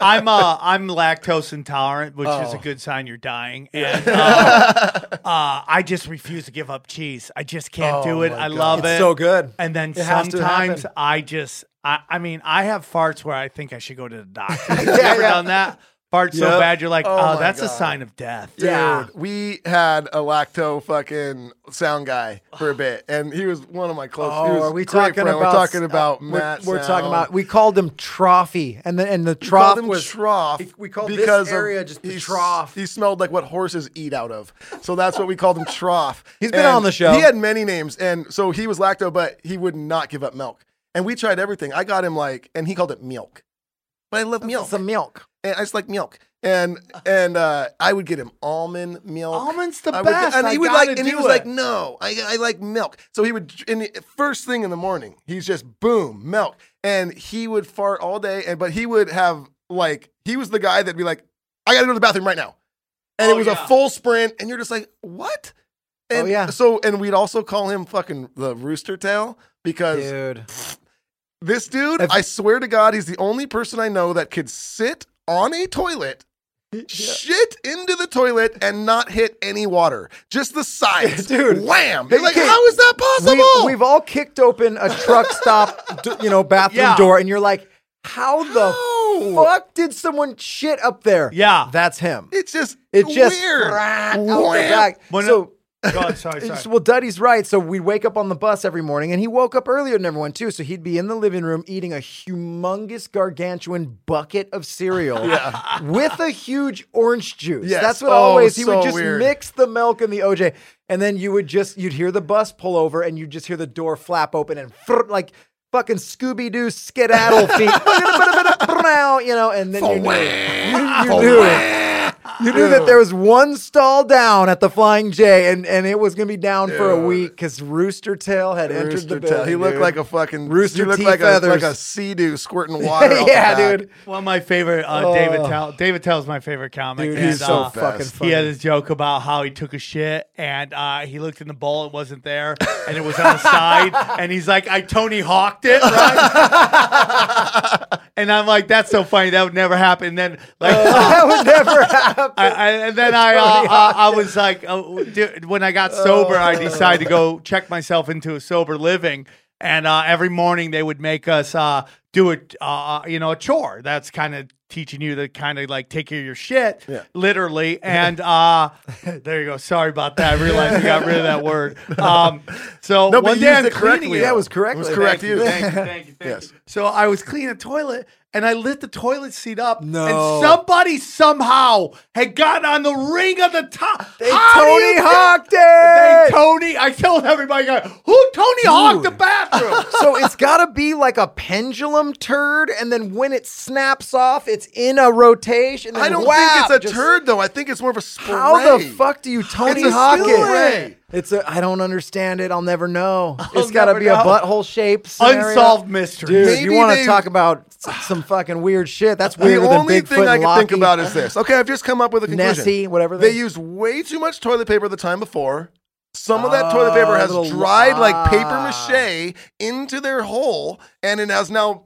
I'm uh I'm lactose intolerant, which is a Oh. good sign you're dying. And (laughs) uh, uh, I just refuse to give up cheese. I just can't do Oh it. I God. love It's it. so good. And then It has to sometimes. I just I, I mean I have farts where I think I should go to the doctor. Have (laughs) you Yeah, ever yeah. done that? Fart so Yep. bad you're like, Oh oh, my that's a God. sign of death. Dude, Yeah. we had a lacto fucking sound guy for a bit, and he was one of my close. he Oh, was are we a great talking friend. about? We're talking about we're, Matt. We're Sound. talking about. We called him Trophy, and the and the We trough called him was trough. we called this because of- area just the he s- trough. He smelled like what horses eat out of, so that's what we called him trough. (laughs) He's been And on the show. He had many names, and so he was lacto, but he would not give up milk. and we tried everything. I got him like, and he called it milk, but I love milk. Some milk. And I just like milk. And and uh, I would get him almond milk. Almond's the I would best. and I he would gotta like, and he do was it. like, "No, I, I like milk." So he would, in the first thing in the morning, he's just boom milk, and he would fart all day. And but he would have like, he was the guy that'd be like, "I got to go to the bathroom right now," and Oh, it was yeah. a full sprint, and you're just like, "What?" And Oh, yeah. So and we'd also call him fucking the rooster tail because Dude. this dude, If- I swear to God, he's the only person I know that could sit on a toilet, (laughs) shit into the toilet, and not hit any water. Just the sides. (laughs) Dude. Wham! You're like, how is that possible? We, we've all kicked open a truck (laughs) stop, d- you know, bathroom Yeah. door, and you're like, how the How? fuck did someone shit up there? Yeah. That's him. it's just It just weird. out the Wham. back. So Go on, sorry, (laughs) sorry. Well, Duddy's right. So we'd wake up on the bus every morning, and he woke up earlier than everyone too. So he'd be in the living room eating a humongous gargantuan bucket of cereal (laughs) with a huge orange juice. Yes. That's what Oh, always he oh, would just weird. mix the milk and the OJ, and then you would just you'd hear the bus pull over, and you'd just hear the door flap open and like. Fucking Scooby Doo skedaddle (laughs) feet, you know, and then you knew, you, you knew, (laughs) you knew that there was one stall down at the Flying J, and, and it was gonna be down for a week because Rooster Tail had entered the tail. building. He looked dude. like a fucking Rooster He looked T like a, like a sea doo squirting (laughs) water. out yeah, dude. One of my favorite, uh, Dave Attell. Dave Attell's my favorite comic. Dude, and, he's so uh, fucking funny. He had his joke about how he took a shit and uh, he looked in the bowl, it wasn't there, and it was on the (laughs) side, and he's like, "I Tony Hawked it," right? and I'm like, "That's so funny. That would never happen." And then like. that would never happen. I, I, and then I, uh, uh, I was like, uh, dude, when I got sober, I Oh. decided to go check myself into a sober living. And uh, every morning they would make us uh, do a, uh, you know, a chore. That's kind of teaching you to kind of like take care of your shit, Yeah. literally. (laughs) And uh, there you go. Sorry about that. I realized I got rid of that word. (laughs) Um, so No, but one you day used I'm it correctly, cleaning though. Yeah, it was correct. It was correct Thank you, use. (laughs) thank you, thank you, thank Yes. you. So I was cleaning a toilet and I lit the toilet seat up. No. And somebody somehow had gotten on the ring of the top. They How Tony Hawked They it. Tony. I told everybody, who Tony Hawked the bathroom? (laughs) so it's got to be like a pendulum turd, and then when it snaps off, it's in a rotation. I don't whap, think it's a just- turd though. I think it's more of a spray. How the fuck do you Tony Hawk it? It's a. I don't understand it. I'll never know. it's got to be a butthole shape. scenario. Unsolved mystery. Dude, Maybe you want to talk about some fucking weird shit? That's The weirder than only thing I can think about is this. Okay, I've just come up with a conclusion. Nessie, whatever They they- used way too much toilet paper the time before. Some of that Oh, toilet paper oh, has dried like paper mache into their hole, and it has now.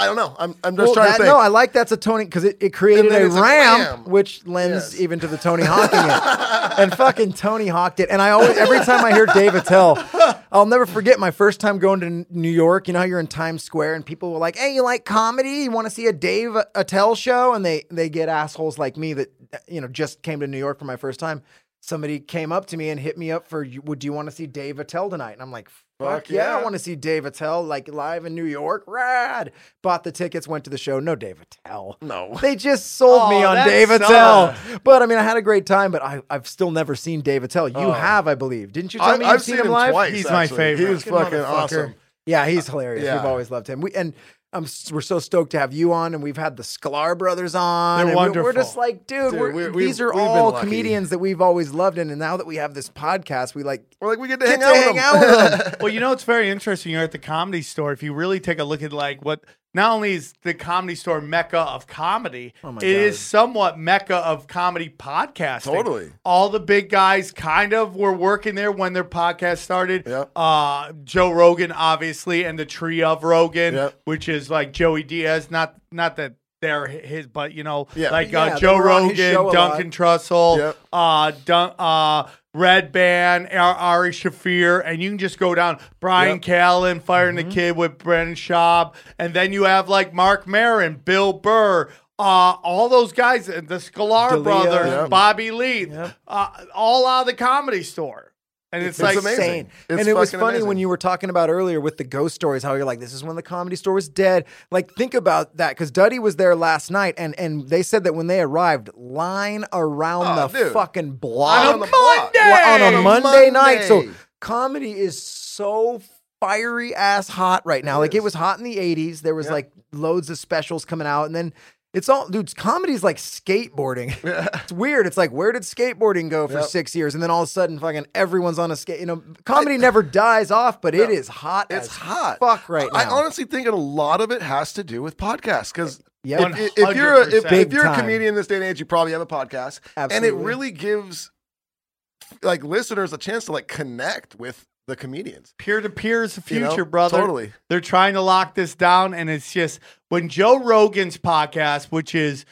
I don't know. I'm, I'm just Well, trying that- to think. No, I like that's a Tony because it, it created a it's a ramp, which lends Yes. even to the Tony Hawking it. (laughs) and fucking Tony Hawked it. And I always, every time I hear Dave Attell, I'll never forget my first time going to New York. You know how you're in Times Square and people were like, "Hey, you like comedy? You want to see a Dave Attell show?" And they they get assholes like me that you know just came to New York for my first time. Somebody came up to me and hit me up for, "Would you want to see Dave Attell tonight?" And I'm like. Fuck Fuck yeah, I want to see Dave Attell like live in New York. Rad. Bought the tickets, went to the show. No Dave Attell. no. They just sold me Oh, on that Dave Attell. sucks. But I mean, I had a great time, but I, I've still never seen Dave Attell. You Oh. have, I believe. Didn't you tell I, me you've I've seen, seen him live? twice. He's my favorite. He was Fucking fucking awesome. Yeah, he's uh, hilarious. Yeah. We've always loved him. We and I'm we're so stoked to have you on, and we've had the Sklar brothers on. They're and we- We're, just like, dude, Dude, we're, we- we- these are all comedians that we've always loved, and, and now that we have this podcast, we like We're like, we get to get hang to out hang with out with them. (laughs) well, you know, it's very interesting. You're at the comedy store. If you really take a look at like what not only is the comedy store mecca of comedy, Oh it is God. somewhat mecca of comedy podcasting. Totally. All the big guys kind of were working there when their podcast started. Yep. Uh, Joe Rogan, obviously, and the tree of Rogan, Yep. which is like Joey Diaz. Not not that they're his, but you know, Yeah. like Yeah, uh, Joe were on his Rogan, show a lot. Duncan Trussell, Yep. uh, Dun- uh, Redban, Ari Shaffir, and you can just go down Bryan Yep. Callen firing Mm-hmm. the kid with Brendan Schaub, and then you have like Marc Maron, Bill Burr. Uh, all those guys, the Sklar D'Elia. brothers, Yep. Bobby Lee, Yep. uh, all out of the comedy store. And it's, It's like amazing. insane. It's and it was fucking funny when you were talking about earlier with the ghost stories, how you're like, this is when the comedy store was dead. Like, think about that because Duddy was there last night, and and they said that when they arrived, line around Oh, the dude. fucking block on a on the block. Monday, on a Monday, night. So comedy is so fiery ass hot right now. It like it was hot in the 80s. There was Yeah. like loads of specials coming out and then it's all dude, comedy's like skateboarding. (laughs) it's weird. It's like where did skateboarding go for Yep. 6 years and then all of a sudden fucking everyone's on a skate, you know, comedy (laughs) never dies off, but it is hot It's as hot. fuck right now. I honestly think a lot of it has to do with podcasts because Yeah. if, if you're a, if, if you're a Big comedian in this day and age, you probably have a podcast, and it really gives like listeners a chance to like connect with the comedians. Peer to peer is the you know? future, brother. Totally. They're trying to lock this down, and it's just when Joe Rogan's podcast, which is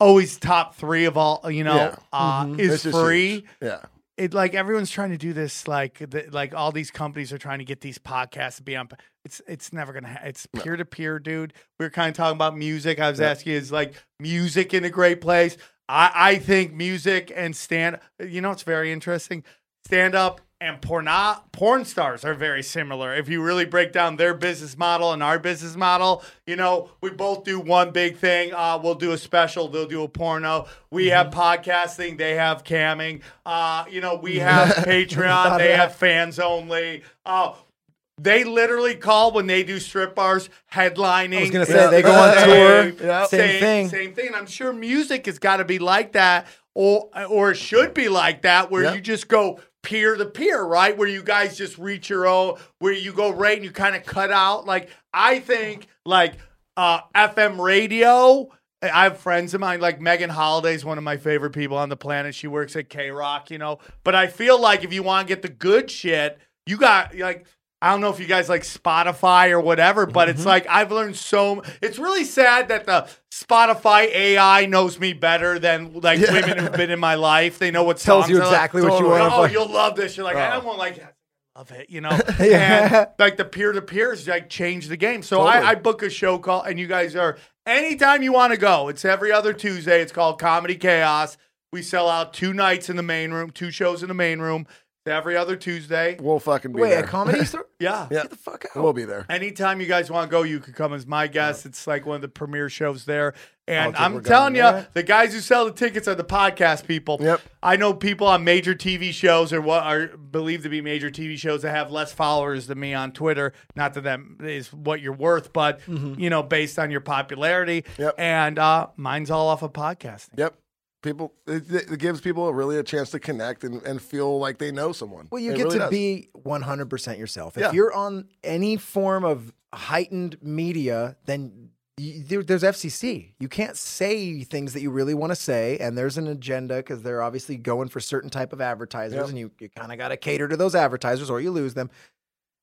always top three of all, you know, Yeah. uh, Mhm. is free. huge. Yeah. It like everyone's trying to do this, like the, like all these companies are trying to get these podcasts to be on. It's it's never gonna. Ha- it's peer to peer, dude. We are kind of talking about music. I was Yeah. asking, is like music in a great place? I I think music and stand. You know, it's very interesting. Stand up and porn porn stars are very similar. If you really break down their business model and our business model, you know, we both do one big thing. Uh, we'll do a special. They'll do a porno. We have podcasting. They have camming. Uh, you know, we have (laughs) Patreon. They have fans only. Uh, they literally call when they do strip bars headlining. I was gonna say Yeah. they go on tour. Yeah. Same thing. Same thing. I'm sure music has got to be like that, or or it should be like that, where Yeah. you just go peer to peer, right? Where you guys just reach your own, where you go right and you kind of cut out. Like I think, like uh, FM radio. I have friends of mine, like Megan Holiday's one of my favorite people on the planet. She works at KROQ, you know. But I feel like if you want to get the good shit, you got like I don't know if you guys like Spotify or whatever, but Mm-hmm. it's like I've learned so. It's really sad that the Spotify AI knows me better than like Yeah. women who've been in my life. They know what Tells you I like. exactly what you want. Oh, you'll love this. You're like, I Oh. don't want like I love it, you know. (laughs) Yeah. And like the peer to peers like change the game. So Totally. I, I book a show call, and you guys are anytime you want to go. It's every other Tuesday. It's called Comedy Chaos. We sell out two nights in the main room, two shows in the main room. It's every other Tuesday. We'll fucking be Wait, there. a comedy (laughs) store? Yeah. Yeah. Get the fuck out. We'll be there. Anytime you guys want to go, you can come as my guest. It's like one of the premier shows there. And I'm telling you, there. the guys who sell the tickets are the podcast people. Yep. I know people on major TV shows or what are believed to be major TV shows that have less followers than me on Twitter. Not that that is what you're worth, but you know, based on your popularity. Mm-hmm. Yep. And uh, mine's all off of podcasting. Yep. People, it, it gives people really a chance to connect and, and feel like they know someone. Well, you It get really to does. be 100% yourself. If Yeah. you're on any form of heightened media, then you, there, there's FCC. You can't say things that you really want to say, and there's an agenda because they're obviously going for certain type of advertisers, Yep. and you, you kind of got to cater to those advertisers or you lose them.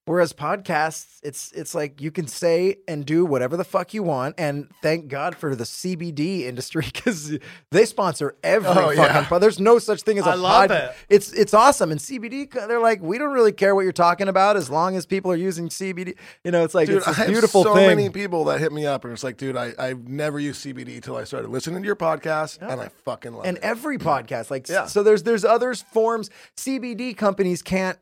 Whereas podcasts, it's it's like you can say and do whatever the fuck you want, and thank God for the CBD industry (laughs) because they sponsor every Oh, fucking. yeah. pod- There's no such thing as a I love pod- it. it's it's awesome. And CBD, they're like, we don't really care what you're talking about as long as people are using CBD. You know, it's like Dude, it's I this have beautiful so thing. many people that hit me up and it's like, dude, I, I've never used CBD until I started listening to your podcast and I fucking love and it. And every podcast, like Yeah. so, there's there's other forms. CBD companies can't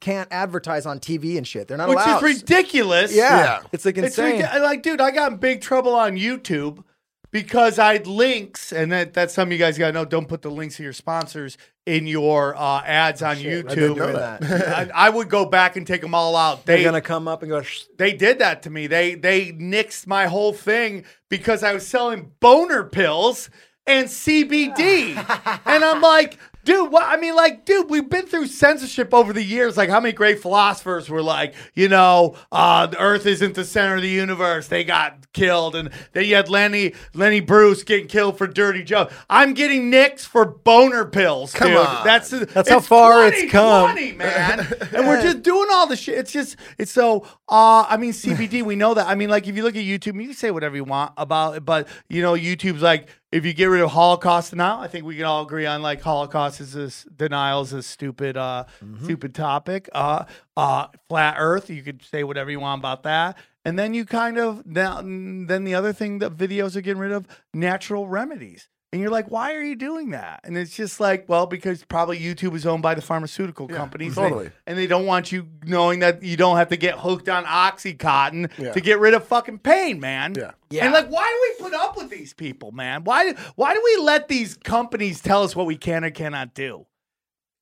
can't advertise on TV and shit. They're not Which allowed. is ridiculous. Yeah, Yeah. it's like It's insane. ridic- like, dude, I got in big trouble on YouTube because I had links, and that, that's something you guys got to know. Don't put the links of your sponsors in your uh, ads on Shit, YouTube. didn't know And- that. (laughs) I, I would go back and take them all out. They're gonna come up and go. "Shh." they did that to me. They they nixed my whole thing because I was selling boner pills and CBD, (laughs) and I'm like. Dude, what I mean, like, dude, we've been through censorship over the years. Like, how many great philosophers were like, you know, uh, the Earth isn't the center of the universe. They got killed, and then you had Lenny Lenny Bruce getting killed for dirty jokes. I'm getting nixed for boner pills. Come dude. on. That's That's how far it's come. 2020, man. (laughs) and we're just doing all the shit. It's just it's so. Uh, I mean, CBD. We know that. I mean, like if you look at YouTube, you can say whatever you want about it, but you know, YouTube's like if you get rid of Holocaust now, I think we can all agree on like Holocaust is this denial is a stupid, uh, Mm-hmm. stupid topic. Uh, uh, flat Earth. You could say whatever you want about that. And then you kind of now then the other thing that videos are getting rid of natural remedies. And you're like, why are you doing that? And it's just like, well, because probably YouTube is owned by the pharmaceutical companies. and they- totally. And they don't want you knowing that you don't have to get hooked on Oxycontin Yeah. to get rid of fucking pain, man. Yeah. Yeah. And like, why do we put up with these people, man? Why why do we let these companies tell us what we can or cannot do?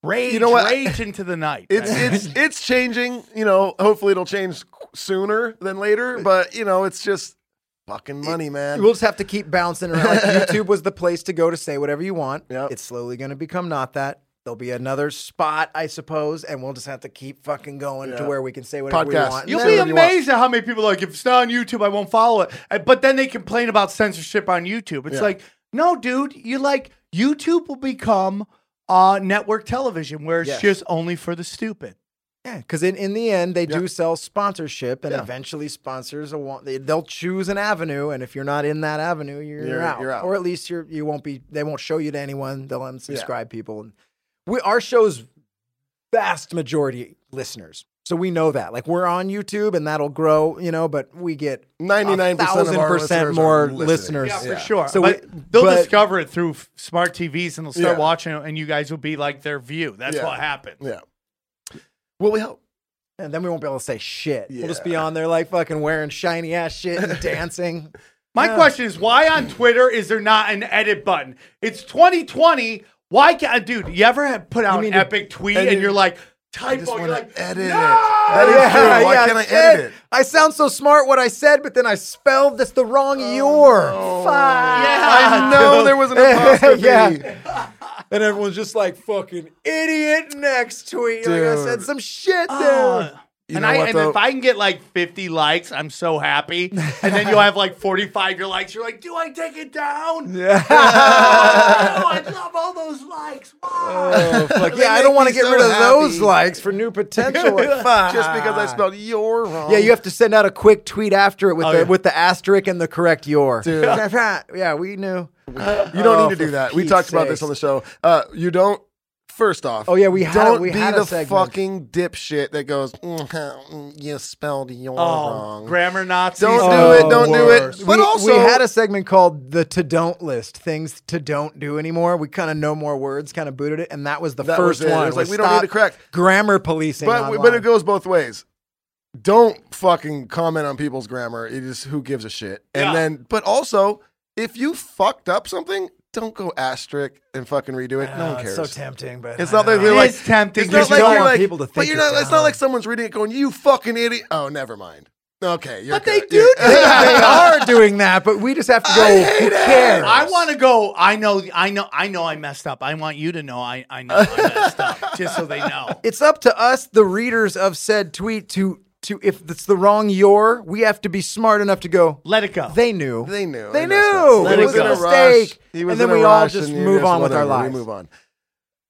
rage, You know what? rage into the night. It's it's it's changing. You know, hopefully it'll change sooner than later. But you know, it's just fucking money, man. We'll just have to keep bouncing around. Like (laughs) YouTube was the place to go to say whatever you want. Yep. It's slowly going to become not that. There'll be another spot, I suppose, and we'll just have to keep fucking going to Yeah. where we can say whatever we want. You'll be whatever you want. amazed at how many people are like, if it's not on YouTube, I won't follow it. Uh, But then they complain about censorship on YouTube. It's Yeah. like, no, dude, you like YouTube will become uh, network television where it's Yes. just only for the stupid. Yeah, because in, in the end, they Yeah. do sell sponsorship, and Yeah. eventually sponsors will want they, they'll choose an avenue, and if you're not in that avenue, you're, You're- out. you're out. or at least you're you won't be. They won't show you to anyone. They'll unsubscribe people. And we our show's vast majority listeners, so we know that. Like we're on YouTube, and that'll grow, you know. But we get Ninety nine percent of thousand our percent listeners more listeners. Yeah, Yeah. for sure. So but we- they'll but- discover it through smart TVs and they'll start Yeah. watching it, and you guys will be like their view. That's Yeah. what happens. Yeah. Well, we hope. and then we won't be able to say shit. We'll just be on there like fucking wearing shiny ass shit and (laughs) dancing. My Yeah. question is, why on Twitter is there not an edit button? It's 2020. Why can't, dude? You ever have put out mean an to- epic tweet and and, you- you're like, I just typo? You're want like, to edit no! it. That is true. Why can't I shit. edit it? I sound so smart what I said, but then I spelled this the wrong oh, your. Oh, Fuck. I (laughs) know there was an (laughs) apostrophe. yeah. And everyone's just like fucking idiot next tweet. Like I said Dude. some shit Uh, there. You and know I what, and though? if I can get like 50 likes, I'm so happy. And then you'll (laughs) have like 45 your likes. You're like, do I take it down? Yeah. (laughs) oh, I love all those likes. Wow. Oh, fuck. (laughs) They Yeah, I make don't want to me get so rid of those happy. likes for new potential. Like, fuck. Just because I spelled your wrong. Yeah, you have to send out a quick tweet after it with Oh, the yeah. with the asterisk and the correct your. Dude. yeah, we knew. (laughs) You don't Oh, need to do for that. We Pete's talked about this on the show. Uh, you don't. First off, Oh, yeah, we had don't we be had a the segment. fucking dipshit that goes. "Mm, mm, you spelled your Oh, wrong. grammar Nazis. Don't are do it, don't do it. But we, also- we had a segment called the to don't list things to don't do anymore. We kind of know more words, kind of booted it, and that was the That first was it. It one. was like, was we don't need to correct. grammar policing. But online. but it goes both ways. Don't fucking comment on people's grammar. It is who gives a shit. And Yeah. then, but also, if you fucked up something, don't go asterisk and fucking redo it. no one ah, it's cares. so tempting, but It's not that It they're like is tempting. It's You not just like don't you're want like people to think you're you're not. It's not like someone's reading it going, "You fucking idiot." Oh, never mind. Okay, you're But they good. do You're- do they, they (laughs) are doing that. But we just have to go. I Who hate it. cares? I want to go. I know. I know. I know. I messed up. I want you to know. I. I know. I messed up. Just so they know. (laughs) It's up to us, the readers of said tweet, to to if it's the wrong your, we have to be smart enough to go. Let it go. They knew. They knew. They messed up. knew. Let it it was go. a mistake. He was and then in a we all just and you move on with our lives. We move on.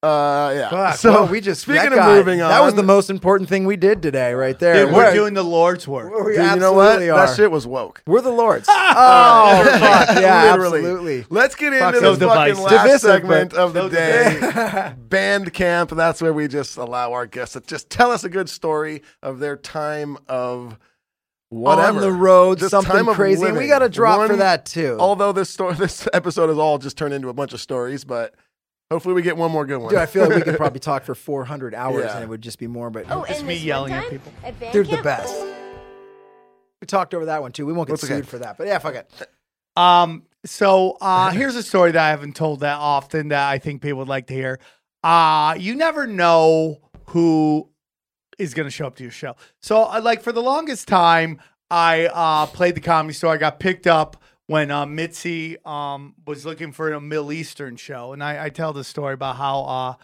Uh, yeah. Fuck, so well, we just speaking that of guy- moving on, That was the most important thing we did today, right there. Dude, we're doing the Lord's work. we Dude, you know what? are. That shit was woke. We're the Lords. (laughs) oh, fuck. (laughs) Yeah, Literally. absolutely. Let's get Fuck into so the fucking divisive. last Divisive, segment of the day. (laughs) Band camp. That's where we just allow our guests to just tell us a good story of their time of whatever On the road, Just something crazy. And we got a drop for that, too. Although this story, this episode has all just turned into a bunch of stories, but hopefully we get one more good one. Dude, I feel like we could (laughs) probably talk for 400 hours Yeah. and it would just be more, but Oh, It's and me yelling at people. At they're the best. We talked over that one, too. We won't get That's okay. sued for that, but yeah, fuck it. Um. So uh, here's a story that I haven't told that often that I think people would like to hear. Uh, you never know who is going to show up to your show. So, uh, like for the longest time, I uh, played the comedy store. I got picked up when uh, Mitzi um, was looking for a Middle Eastern show, and I, I tell the story about how. Uh,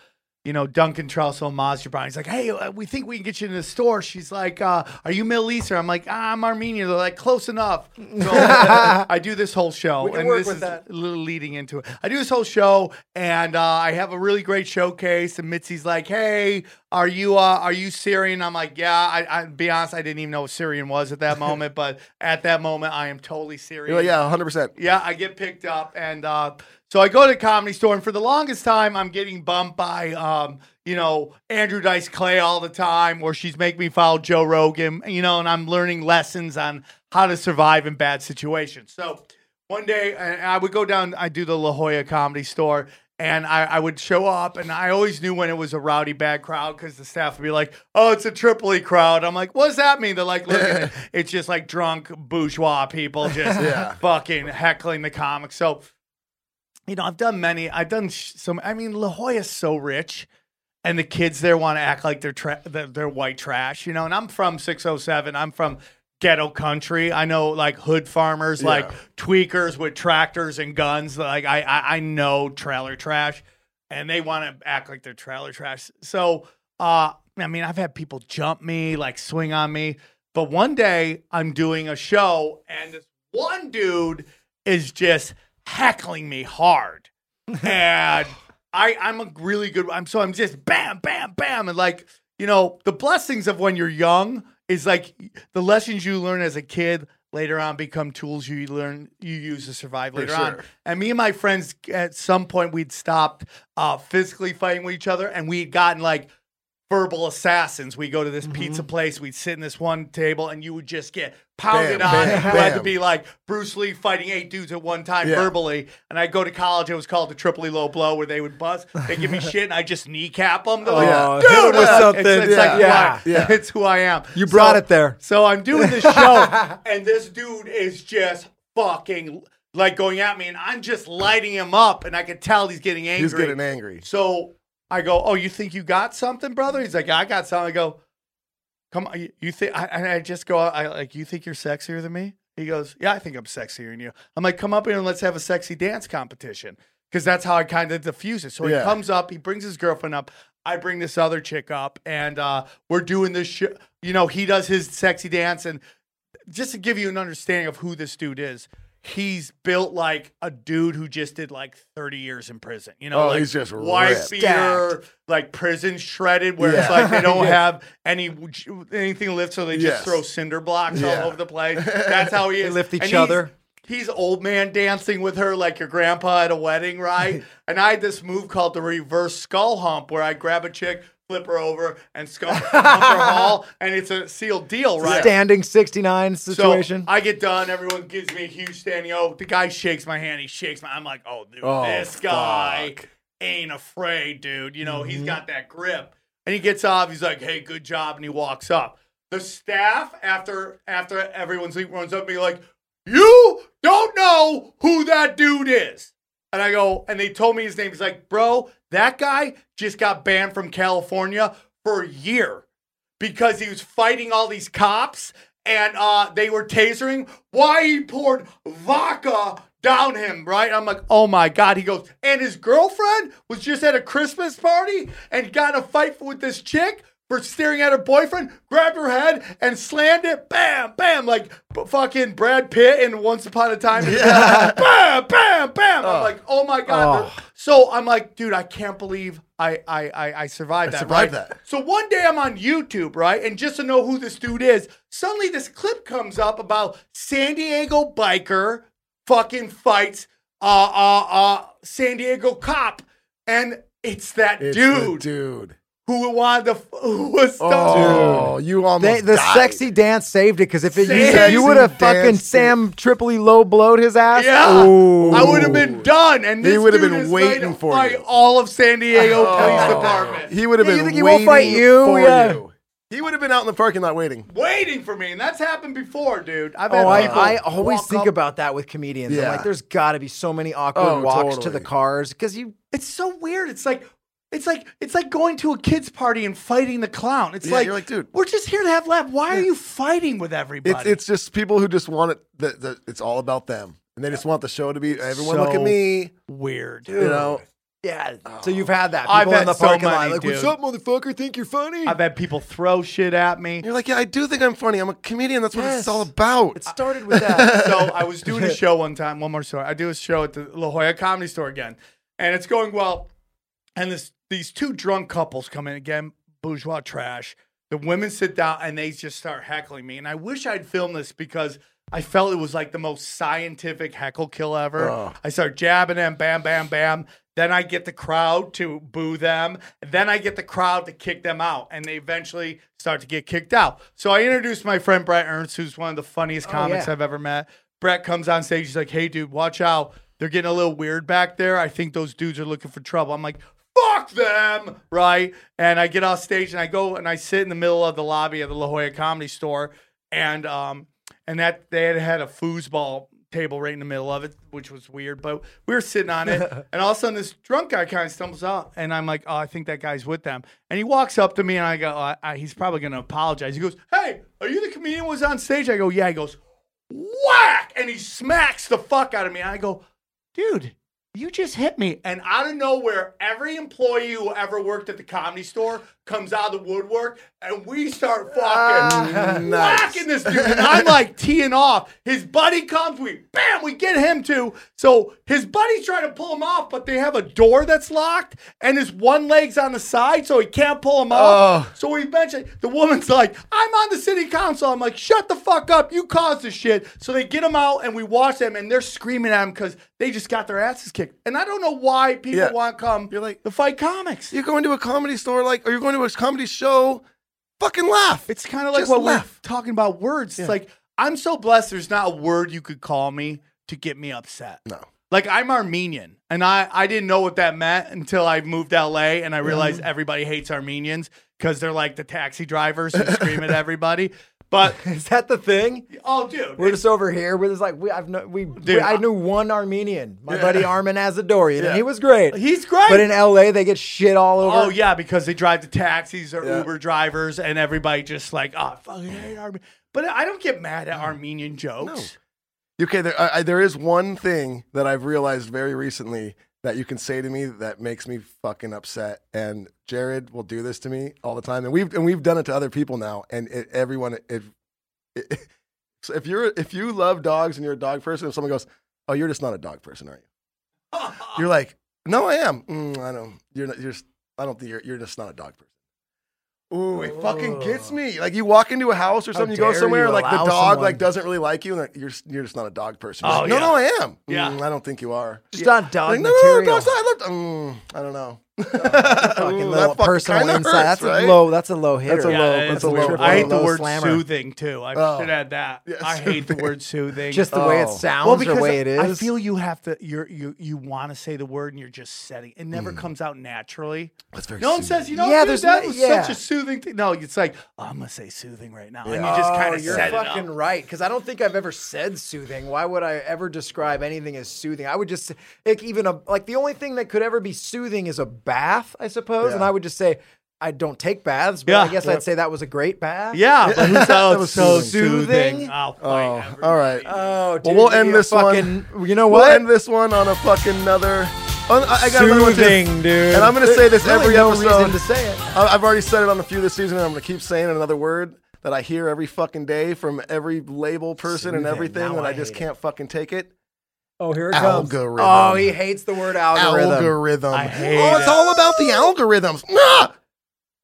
you know, Duncan Trussell and Mazda Brown. He's like, hey, uh, we think we can get you in the store. She's like, uh, are you Middle Eastern? I'm like, ah, I'm Armenian. They're like, close enough. So (laughs) I do this whole show. And work this with is that. a little leading into it. I do this whole show, and uh, I have a really great showcase. And Mitzi's like, "Hey, are you uh, are you Syrian?" I'm like, "Yeah." I, I be honest, I didn't even know what Syrian was at that (laughs) moment, but at that moment, I am totally Syrian. Like, yeah, 100. percent Yeah, I get picked up, and uh, so I go to the comedy store, and for the longest time, I'm getting bumped by, um, you know, Andrew Dice Clay all the time, or she's making me follow Joe Rogan, you know, and I'm learning lessons on how to survive in bad situations. So one day, I would go down, I do the La Jolla Comedy Store. And I, I would show up, and I always knew when it was a rowdy, bad crowd because the staff would be like, "Oh, it's a Tripoli crowd." I'm like, "What does that mean?" They're like, "Look, it. (laughs) it's just like drunk bourgeois people just Yeah. fucking heckling the comics." So, you know, I've done many. I've done some. I mean, La Jolla's so rich, and the kids there want to act like they're tra- they're, they're white trash, you know. And I'm from 607. I'm from ghetto country. I know like hood farmers, like tweakers with tractors and guns. Like I, I, I know trailer trash, and they want to act like they're trailer trash. So, uh, I mean, I've had people jump me, like swing on me. But one day I'm doing a show, and this one dude is just heckling me hard, (laughs) and I, I'm a really good. I'm so I'm just bam, bam, bam, and like you know, the blessings of when you're young is like the lessons you learn as a kid later on become tools you learn you use to survive later on. And me and my friends at some point we'd stopped uh, physically fighting with each other, and we'd gotten like verbal assassins. We go to this pizza place, we'd sit in this one table, and you would just get pounded Bam, on. bam, and you had to be like Bruce Lee fighting eight dudes at one time Yeah. verbally. And I go to college, it was called the Tripoli low blow, where they would buzz, they give me (laughs) shit, and I just kneecap them. They're like, Oh, dude, hit 'em with uh, something. It's, it's like Yeah. who (laughs) Yeah. it's who I am. You brought So- it there. So I'm doing this show, (laughs) and this dude is just fucking like going at me, and I'm just lighting him up, and I can tell he's getting angry. He's getting angry. So I go, "Oh, you think you got something, brother?" He's like, "I got something." I go, "Come on, you, think?" I, and I just go, "I like you think you're sexier than me?" He goes, "Yeah, I think I'm sexier than you." I'm like, "Come up here and let's have a sexy dance competition," because that's how I kind of diffuse it. So he Yeah. comes up, he brings his girlfriend up. I bring this other chick up, and uh, we're doing this. You know, he does his sexy dance, and just to give you an understanding of who this dude is, he's built like a dude who just did like 30 years in prison. You know, Oh, like he's just wife ripped. beater, like prison shredded, where it's like they don't (laughs) have any anything lift, so they just Yes. throw cinder blocks Yeah. all over the place. (laughs) That's how he is. lift each And he's- other. He's old man dancing with her like your grandpa at a wedding, right? (laughs) and I had this move called the reverse skull hump, where I grab a chick, flip her over, and hump her all, and it's a sealed deal, right? Standing 69 situation. So I get done. Everyone gives me a huge standing O. The guy shakes my hand. He shakes my. I'm like, oh, dude, Oh, this guy fuck. ain't afraid, dude. You know, Mm-hmm. he's got that grip. And he gets off. He's like, hey, good job, and he walks up. The staff after after everyone's leaving runs up to me like, you don't know who that dude is. And I go, and they told me his name. He's like, bro, that guy just got banned from California for a year because he was fighting all these cops and uh, they were tasering. Why he poured vodka down him, right? I'm like, oh my God. He goes, and his girlfriend was just at a Christmas party and got a fight with this chick for staring at her boyfriend, grabbed her head and slammed it. Bam, bam, like b- fucking Brad Pitt in Once Upon a Time. bam, bam, bam. I'm like, oh my God. Oh. So I'm like, dude, I can't believe I I I, I survived that. survived right? that. So one day I'm on YouTube, right? And just to know who this dude is, suddenly this clip comes up about San Diego biker fucking fights uh uh uh San Diego cop. And it's that It's dude, dude. Who wanted to (laughs) who was Oh, you almost They, the died. sexy dance saved it because if, it, you, Sexy you would have fucking dance Sam Tripoli low blowed his ass, Yeah, Ooh. I would have been done, and He would have been waiting for fight you. all of San Diego Oh. Police Department. He would have Yeah, you been think he won't waiting fight you? for Yeah. you. He would have been out in the parking lot waiting. waiting for me, and that's happened before, dude. I've oh, had Oh, I, people I always walk think up- about that with comedians. I'm like, there's got to be so many awkward Oh, walks to the cars because you. It's so weird. It's like it's like it's like going to a kids party and fighting the clown. It's Yeah, like you're like, dude. we're just here to have laugh. Why are you fighting with everybody? It's it's just people who just want it. That that it's all about them, and they just want the show to be. Everyone look So at me. weird. You know. Yeah. Oh. So you've had that. I've People in had the so parking lot many, like, what's dude. up, motherfucker? Think you're funny? I've had people throw shit at me. You're like, yeah, I do think I'm funny. I'm a comedian. That's what Yes. it's all about. it started with that. (laughs) so I was doing a show one time. One more story. I do a show at the La Jolla Comedy Store again, and it's going well. And this these two drunk couples come in again, bourgeois trash. The women sit down and they just start heckling me. And I wish I'd filmed this because I felt it was like the most scientific heckle kill ever. Oh. I start jabbing them, bam, bam, bam. Then I get the crowd to boo them. Then I get the crowd to kick them out. And they eventually start to get kicked out. So I introduced my friend Brett Ernst, who's one of the funniest oh, comics yeah. I've ever met. Brett comes on stage. He's like, hey, dude, watch out. They're getting a little weird back there. I think those dudes are looking for trouble. I'm like, fuck them, right? And I get off stage and I go and I sit in the middle of the lobby of the La Jolla Comedy Store, and um, and that they had had a foosball table right in the middle of it, which was weird. But we were sitting on it, (laughs) and all of a sudden this drunk guy kind of stumbles out, and I'm like, "Oh, I think that guy's with them." And he walks up to me, and I go, I, I, "He's probably going to apologize." He goes, "Hey, are you the comedian who was on stage?" I go, "Yeah." He goes, "Whack!" And he smacks the fuck out of me. I go, "Dude." You just hit me. And out of nowhere, every employee who ever worked at the comedy store comes out of the woodwork and we start fucking ah, whacking this dude. And I'm like teeing off. His buddy comes, we bam, we get him too. So his buddy's trying to pull him off, but they have a door that's locked and his one leg's on the side, so he can't pull him off. Oh. So we eventually, the woman's like, I'm on the city council. I'm like, shut the fuck up. You caused this shit. So they get him out and we watch them and they're screaming at him because they just got their asses kicked. And I don't know why people Yeah. want to come You're like- to fight comics. You're going to a comedy store, like, or you're going to a comedy show. Fucking laugh. It's kind of like Just what laugh. we're talking about words. It's like I'm so blessed. There's not a word you could call me to get me upset. No. Like I'm Armenian, and I I didn't know what that meant until I moved to LA, and I realized everybody hates Armenians because they're like the taxi drivers who scream at (laughs) everybody. But (laughs) Is that the thing? oh, dude, We're just over here. We're just like we. I've no, we. we Dude, I I- knew one Armenian, my buddy Armin Azadorian, Yeah. and he was great. he's great. But in LA, they get shit all over. Oh yeah, because they drive the taxis or Yeah. Uber drivers, and everybody just like, oh, fucking hate Armenian. But I don't get mad at Armenian jokes. Okay, there, I, I, there is one thing that I've realized very recently that you can say to me that makes me fucking upset, and Jared will do this to me all the time, and we've and we've done it to other people now, and it, everyone, it, it, (laughs) so if you're if you love dogs and you're a dog person, if someone goes, "Oh, you're just not a dog person, are you?" (laughs) You're like, "No, I am." Mm, I don't. You're not. You're. Just, I don't think you're. You're just not a dog person. Ooh, it fucking gets me. Like you walk into a house or something, you go dare somewhere, you like the allow dog someone- like doesn't really like you, and like, you're you're just not a dog person. You're Oh, like, no, yeah. no, I am. Yeah. Mm, I don't think you are. just not dog Like, no, no, no, material. dog's not. I love. Mm, I don't know. Fucking Ooh, little that fucking personal insight. hurts, that's right? a low. That's a low hitter. That's a Yeah, low- it that's a weird. low- I hate the word slammer. soothing too. I Oh. should add that. Yeah, I hate the (laughs) word soothing. Just the way it Oh. sounds well, or because the way it is. I feel you have to. You're you you want to say the word and you're just setting. It never mm. comes out naturally. That's very. No one soothing. says, you know, Yeah, dude, there's that no- was yeah. such a soothing thing. No, it's like oh, I'm gonna say soothing right now, and you Yeah. just Oh, kind of you're set fucking up. right. Because I don't think I've ever said soothing. Why would I ever describe anything as soothing? I would just like even a like the only thing that could ever be soothing is a bath, I suppose. And I would just say I don't take baths, but Yeah. I guess Yep. I'd say that was a great bath. Yeah, (laughs) but That was so soothing. soothing? Oh, oh all right. Oh, dude, Well, we'll end a this one. You know We'll what? end this one on a fucking another. Oh, I I got another one too. Soothing, dude. And I'm gonna say this Really every no episode. reason to say it. I- I've already said it on a few this season, and I'm gonna keep saying another word that I hear every fucking day from every label person and everything, Now and I, I just can't fucking take it. Oh, here it comes. Algorithm. Oh, he hates the word algorithm. Algorithm. I hate oh, it's it. all about the algorithms. (laughs) Ah!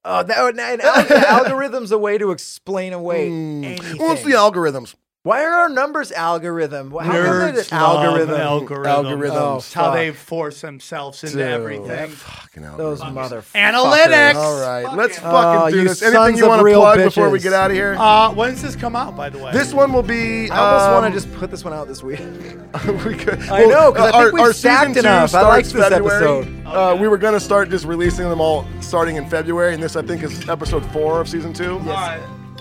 Oh, that, alg- algorithm's a way to explain away Mm. anything. What's the algorithms? Why are our numbers algorithm? How Nerds it's love algorithm? algorithms. Algorithms. Oh, It's how they force themselves into Dude. everything. Fucking Those motherfuckers. Analytics. All right, let's Fucking- fucking Oh, do this. Anything you want to real plug before we get out of here? Uh, when does this come out, by the way? this one will be. I almost want um, to just put this one out this week. (laughs) we could, (laughs) I know, 'cause I think our, we've our stacked season two enough. I like starts this February. episode. Uh, we were going to start just releasing them all starting in February, and this I think is episode four of season two. All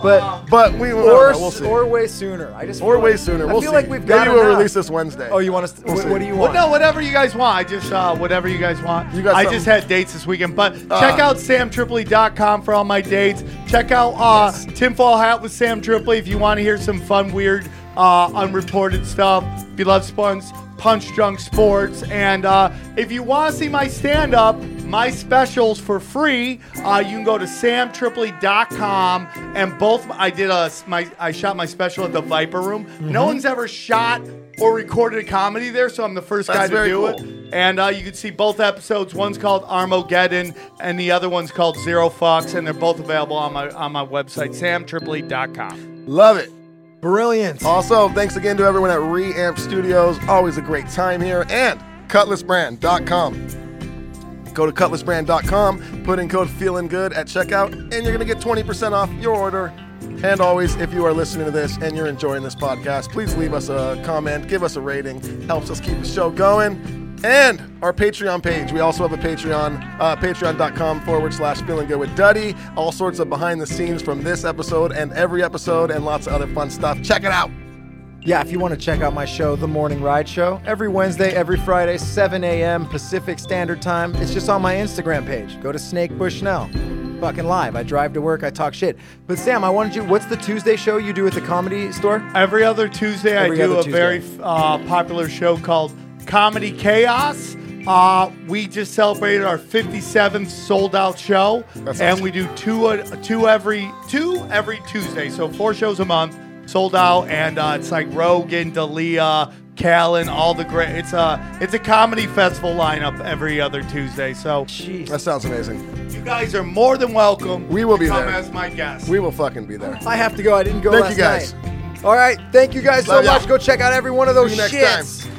right. But But we will or we'll see. or way sooner. I just Or feel way like- sooner. We'll I feel see. like we've got Maybe we'll enough. release this Wednesday. Oh, you want us? To, We'll what, what do you Well, want? no, whatever you guys want. I just uh, whatever you guys want. You got I something? just had dates this weekend, but check Ah. out samtripoli.com for all my dates. Check out uh, Tinfoil Hat with Sam Tripoli if you want to hear some fun, weird, uh, unreported stuff. If you love sports, Punch Drunk Sports, and uh, if you want to see my stand-up, my specials for free, uh, you can go to samtripoli.com and both I did a my I shot my special at the Viper Room. Mm-hmm. No one's ever shot or recorded a comedy there, so I'm the first That's guy to do cool. it. And uh, you can see both episodes. One's called Armageddon, and the other one's called Zero Fox, and they're both available on my on my website, samtripoli.com. Love it. Brilliant. Also, thanks again to everyone at Reamp Studios. Always a great time here. And cutlassbrand.com. Go to cutlassbrand.com, put in code feeling good at checkout, and you're going to get 20% off your order. And always, if you are listening to this and you're enjoying this podcast, please leave us a comment, give us a rating, helps us keep the show going. And our Patreon page. We also have a Patreon, uh, patreon.com forward slash feeling good with Duddy. All sorts of behind the scenes from this episode and every episode, and lots of other fun stuff. Check it out. Yeah, if you want to check out my show, The Morning Ride Show, every Wednesday, every Friday, 7 a.m. Pacific Standard Time. It's just on my Instagram page. Go to Snake Bushnell. Fucking live. I drive to work, I talk shit. But Sam, I wanted you. What's the Tuesday show you do at the comedy store? Every other Tuesday, Every I do a Tuesday. very uh, popular show called Comedy Chaos. Uh, we just celebrated our 57th sold out show, That's and awesome. we do two uh, two every two every Tuesday. So four shows a month, sold out, and uh, it's like Rogan, D'Elia, Callen, all the great. It's a it's a comedy festival lineup every other Tuesday. So Jeez. That sounds amazing. you guys are more than welcome. We will to be come there. as my guest. We will fucking be there. I have to go. I didn't go Thank last you, guys. night. All right. Thank you guys so Love ya. much. Go check out every one of those See you next shits. time.